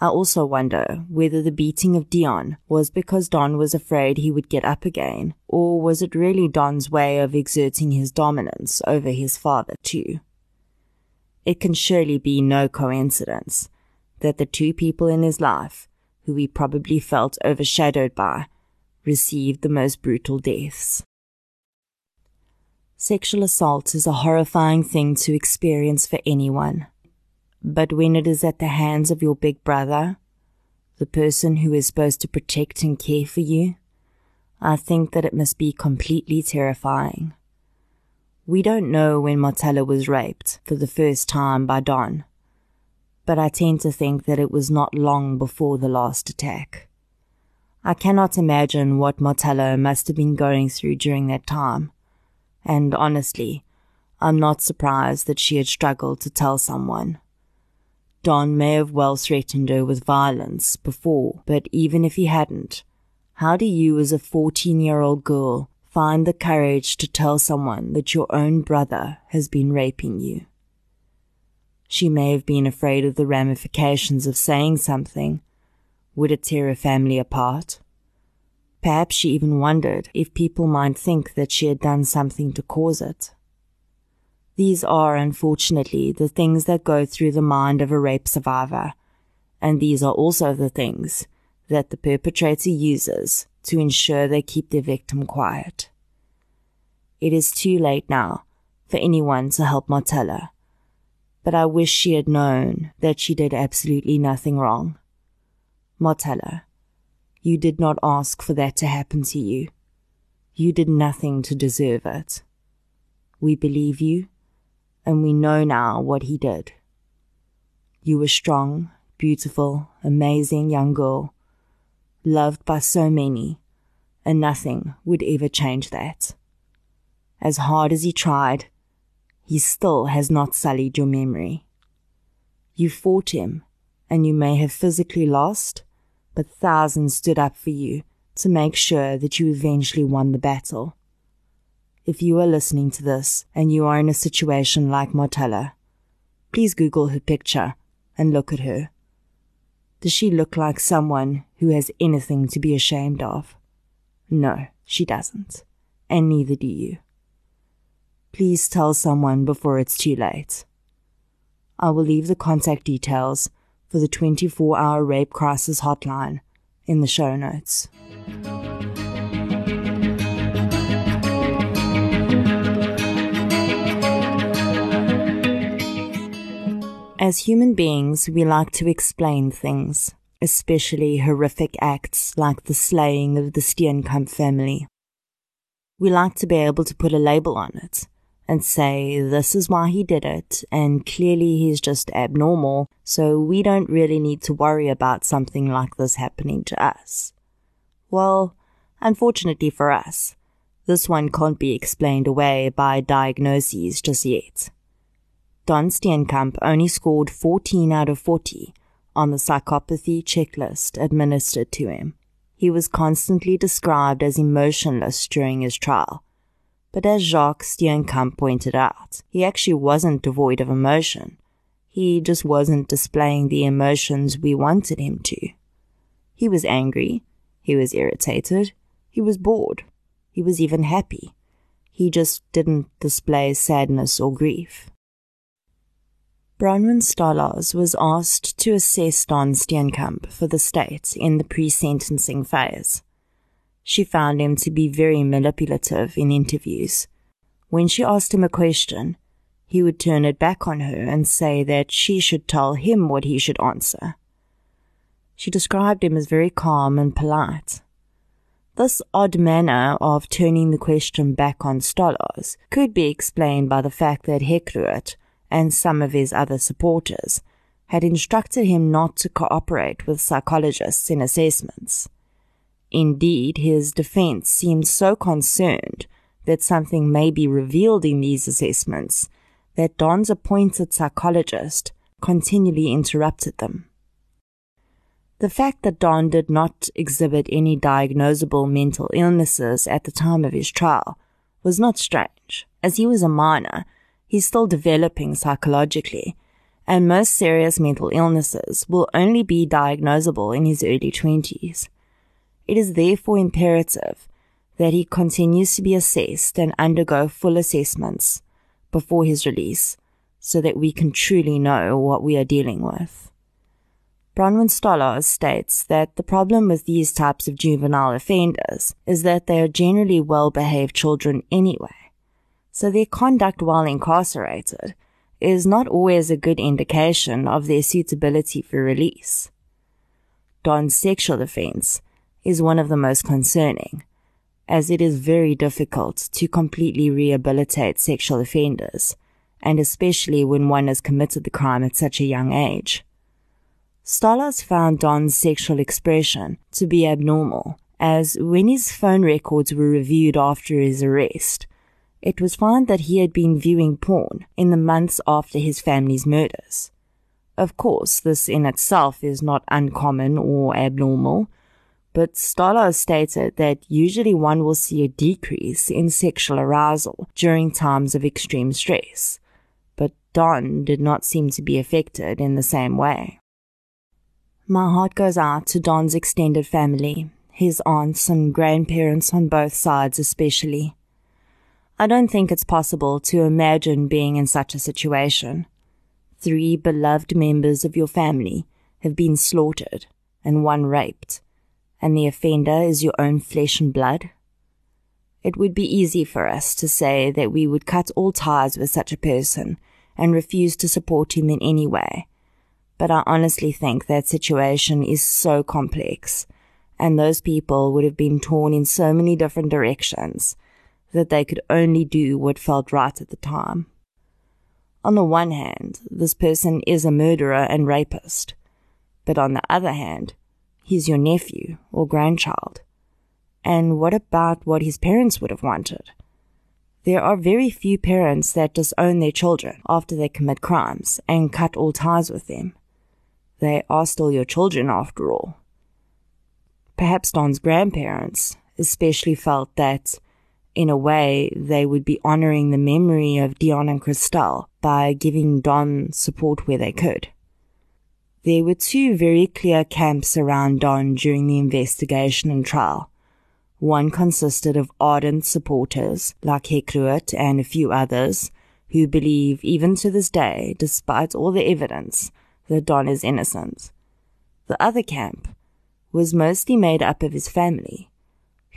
I also wonder whether the beating of Deon was because Don was afraid he would get up again, or was it really Don's way of exerting his dominance over his father too? It can surely be no coincidence that the two people in his life who he probably felt overshadowed by received the most brutal deaths. Sexual assault is a horrifying thing to experience for anyone. But when it is at the hands of your big brother, the person who is supposed to protect and care for you, I think that it must be completely terrifying. We don't know when Marthella was raped for the first time by Don, but I tend to think that it was not long before the last attack. I cannot imagine what Marthella must have been going through during that time and honestly, I'm not surprised that she had struggled to tell someone. Don may have well threatened her with violence before, but even if he hadn't, how do you as a 14 year old girl find the courage to tell someone that your own brother has been raping you? She may have been afraid of the ramifications of saying something. Would it tear her family apart? Perhaps she even wondered if people might think that she had done something to cause it. These are, unfortunately, the things that go through the mind of a rape survivor, and these are also the things that the perpetrator uses to ensure they keep their victim quiet. It is too late now for anyone to help Marthella, but I wish she had known that she did absolutely nothing wrong. Marthella, you did not ask for that to happen to you. You did nothing to deserve it. We believe you, and we know now what he did. You were strong, beautiful, amazing young girl, loved by so many, and nothing would ever change that. As hard as he tried, he still has not sullied your memory. You fought him, and you may have physically lost, but thousands stood up for you to make sure that you eventually won the battle. If you are listening to this and you are in a situation like Marthella, please Google her picture and look at her. Does she look like someone who has anything to be ashamed of? No, she doesn't, and neither do you. Please tell someone before it's too late. I will leave the contact details for the 24 hour rape crisis hotline in the show notes. As human beings, we like to explain things, especially horrific acts like the slaying of the Steenkamp family. We like to be able to put a label on it and say this is why he did it and clearly he's just abnormal, so we don't really need to worry about something like this happening to us. Well, unfortunately for us, this one can't be explained away by diagnoses just yet. Don Steenkamp only scored 14 out of 40 on the psychopathy checklist administered to him. He was constantly described as emotionless during his trial, but as Jacques Steenkamp pointed out, he actually wasn't devoid of emotion. He just wasn't displaying the emotions we wanted him to. He was angry. He was irritated. He was bored. He was even happy. He just didn't display sadness or grief. Bronwyn Stolarz was asked to assess Don Steenkamp for the state in the pre-sentencing phase. She found him to be very manipulative in interviews. When she asked him a question, he would turn it back on her and say that she should tell him what he should answer. She described him as very calm and polite. This odd manner of turning the question back on Stolarz could be explained by the fact that Hekruet and some of his other supporters had instructed him not to cooperate with psychologists in assessments. Indeed, his defense seemed so concerned that something may be revealed in these assessments that Don's appointed psychologist continually interrupted them. The fact that Don did not exhibit any diagnosable mental illnesses at the time of his trial was not strange, as he was a minor, he's still developing psychologically, and most serious mental illnesses will only be diagnosable in his early 20s. It is therefore imperative that he continues to be assessed and undergo full assessments before his release so that we can truly know what we are dealing with. Bronwyn Stolar states that the problem with these types of juvenile offenders is that they are generally well behaved children anyway, so their conduct while incarcerated is not always a good indication of their suitability for release. Don's sexual offense is one of the most concerning as it is very difficult to completely rehabilitate sexual offenders, and especially when one has committed the crime at such a young age. Stolarz found Don's sexual expression to be abnormal, as when his phone records were reviewed after his arrest, it was found that he had been viewing porn in the months after his family's murders. Of course, this in itself is not uncommon or abnormal, but Stolar stated that usually one will see a decrease in sexual arousal during times of extreme stress, but Don did not seem to be affected in the same way. My heart goes out to Don's extended family, his aunts and grandparents on both sides especially. I don't think it's possible to imagine being in such a situation. Three beloved members of your family have been slaughtered and one raped and the offender is your own flesh and blood? It would be easy for us to say that we would cut all ties with such a person and refuse to support him in any way. But I honestly think that situation is so complex, and those people would have been torn in so many different directions that they could only do what felt right at the time. On the one hand, this person is a murderer and rapist, but on the other hand, he's your nephew or grandchild. And what about what his parents would have wanted? There are very few parents that disown their children after they commit crimes and cut all ties with them. They are still your children after all. Perhaps Don's grandparents especially felt that, in a way, they would be honoring the memory of Deon and Christelle by giving Don support where they could. There were two very clear camps around Don during the investigation and trial. One consisted of ardent supporters like Hekruit and a few others who believe even to this day, despite all the evidence, that Don is innocent. The other camp was mostly made up of his family,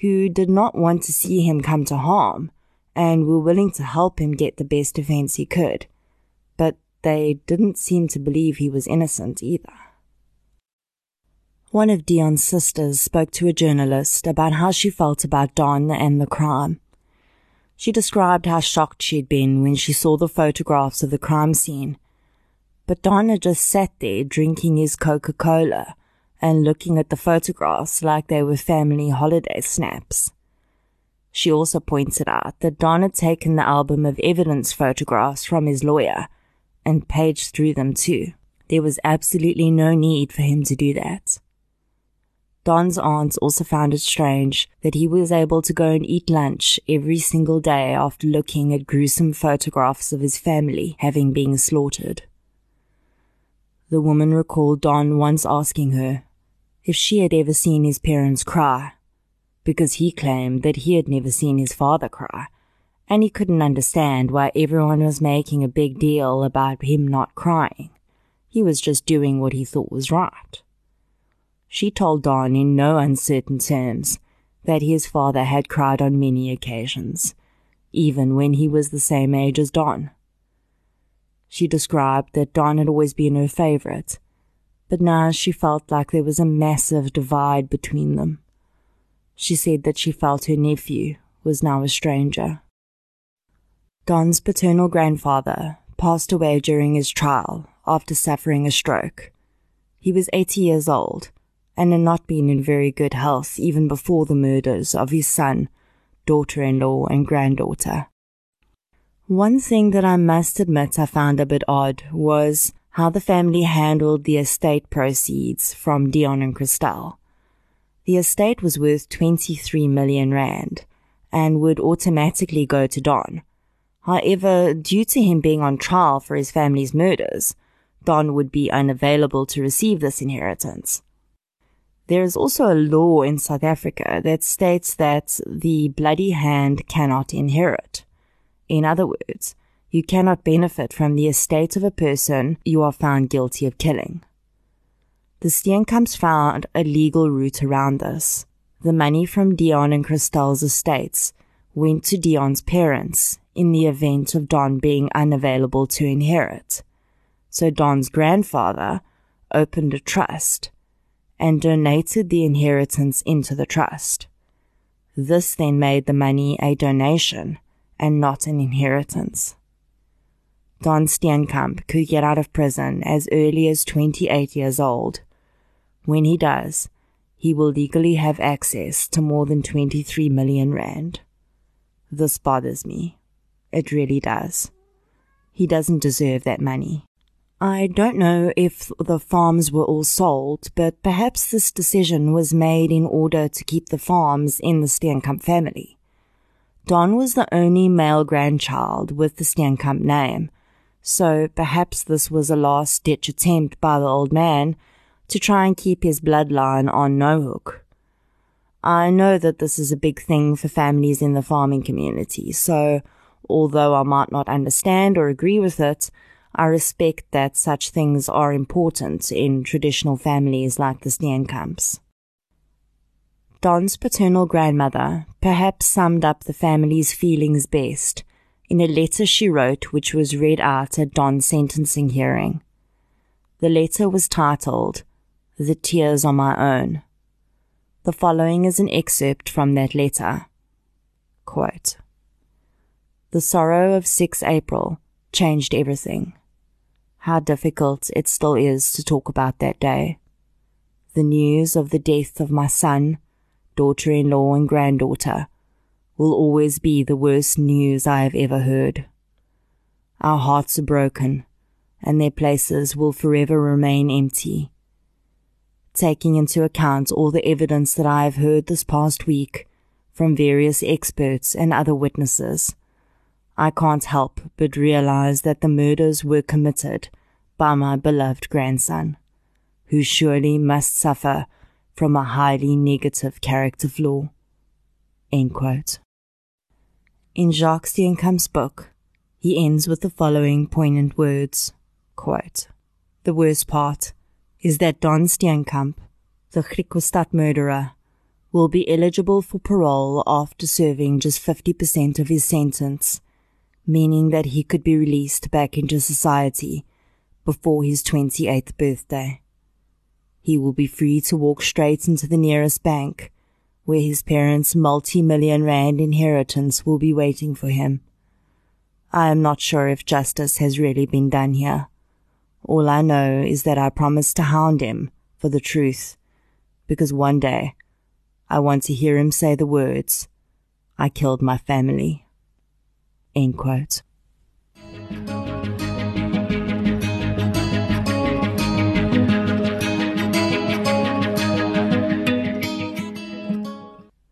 who did not want to see him come to harm and were willing to help him get the best defense he could. They didn't seem to believe he was innocent either. One of Deon's sisters spoke to a journalist about how she felt about Don and the crime. She described how shocked she'd been when she saw the photographs of the crime scene. But Don had just sat there drinking his Coca Cola and looking at the photographs like they were family holiday snaps. She also pointed out that Don had taken the album of evidence photographs from his lawyer and paged through them too. There was absolutely no need for him to do that. Don's aunts also found it strange that he was able to go and eat lunch every single day after looking at gruesome photographs of his family having been slaughtered. The woman recalled Don once asking her if she had ever seen his parents cry, because he claimed that he had never seen his father cry and he couldn't understand why everyone was making a big deal about him not crying. He was just doing what he thought was right. She told Don in no uncertain terms that his father had cried on many occasions, even when he was the same age as Don. She described that Don had always been her favorite, but now she felt like there was a massive divide between them. She said that she felt her nephew was now a stranger. Don's paternal grandfather passed away during his trial after suffering a stroke. He was 80 years old and had not been in very good health even before the murders of his son, daughter in law, and granddaughter. One thing that I must admit I found a bit odd was how the family handled the estate proceeds from Deon and Christelle. The estate was worth 23 million rand and would automatically go to Don. However, due to him being on trial for his family's murders, Don would be unavailable to receive this inheritance. There is also a law in South Africa that states that the bloody hand cannot inherit. In other words, you cannot benefit from the estate of a person you are found guilty of killing. The Steenkamps found a legal route around this. The money from Deon and Christelle's estates went to Deon's parents in the event of Don being unavailable to inherit. So Don's grandfather opened a trust and donated the inheritance into the trust. This then made the money a donation and not an inheritance. Don Steenkamp could get out of prison as early as 28 years old. When he does, he will legally have access to more than 23 million rand. This bothers me. It really does. He doesn't deserve that money. I don't know if the farms were all sold, but perhaps this decision was made in order to keep the farms in the Steenkamp family. Don was the only male grandchild with the Steenkamp name, so perhaps this was a last ditch attempt by the old man to try and keep his bloodline on Naauwhoek. I know that this is a big thing for families in the farming community, so although I might not understand or agree with it, I respect that such things are important in traditional families like the Steenkamps. Don's paternal grandmother perhaps summed up the family's feelings best in a letter she wrote which was read out at Don's sentencing hearing. The letter was titled, The Tears on My Own. The following is an excerpt from that letter. Quote, the sorrow of 6 April changed everything. How difficult it still is to talk about that day. The news of the death of my son, daughter in law, and granddaughter will always be the worst news I have ever heard. Our hearts are broken, and their places will forever remain empty. Taking into account all the evidence that I have heard this past week from various experts and other witnesses, I can't help but realize that the murders were committed by my beloved grandson, who surely must suffer from a highly negative character flaw. In Jacques Steenkamp's book, he ends with the following poignant words, quote, The worst part is that Don Steenkamp, the Griquastad murderer, will be eligible for parole after serving just 50% of his sentence, meaning that he could be released back into society before his 28th birthday. He will be free to walk straight into the nearest bank where his parents' multi-million rand inheritance will be waiting for him. I am not sure if justice has really been done here. All I know is that I promised to hound him for the truth, because one day I want to hear him say the words, I killed my family. End quote.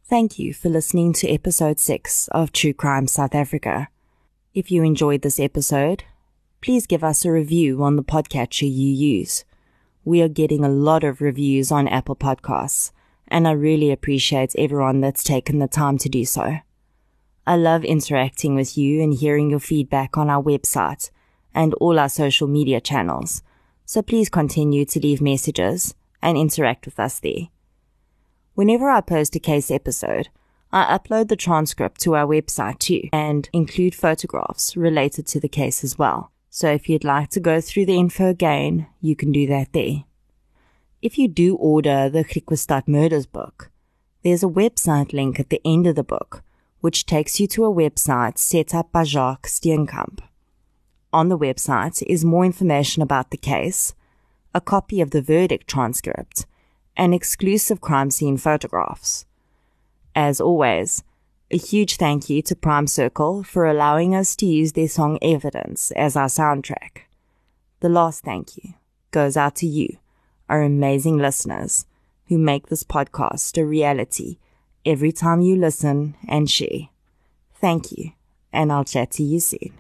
Thank you for listening to episode 6 of True Crime South Africa. If you enjoyed this episode, please give us a review on the podcatcher you use. We are getting a lot of reviews on Apple Podcasts, and I really appreciate everyone that's taken the time to do so. I love interacting with you and hearing your feedback on our website and all our social media channels, so please continue to leave messages and interact with us there. Whenever I post a case episode, I upload the transcript to our website too and include photographs related to the case as well. So if you'd like to go through the info again, you can do that there. If you do order the Griquastad Murders book, there's a website link at the end of the book, which takes you to a website set up by Jacques Steenkamp. On the website is more information about the case, a copy of the verdict transcript, and exclusive crime scene photographs. As always, a huge thank you to Prime Circle for allowing us to use their song Evidence as our soundtrack. The last thank you goes out to you, our amazing listeners, who make this podcast a reality every time you listen and share. Thank you, and I'll chat to you soon.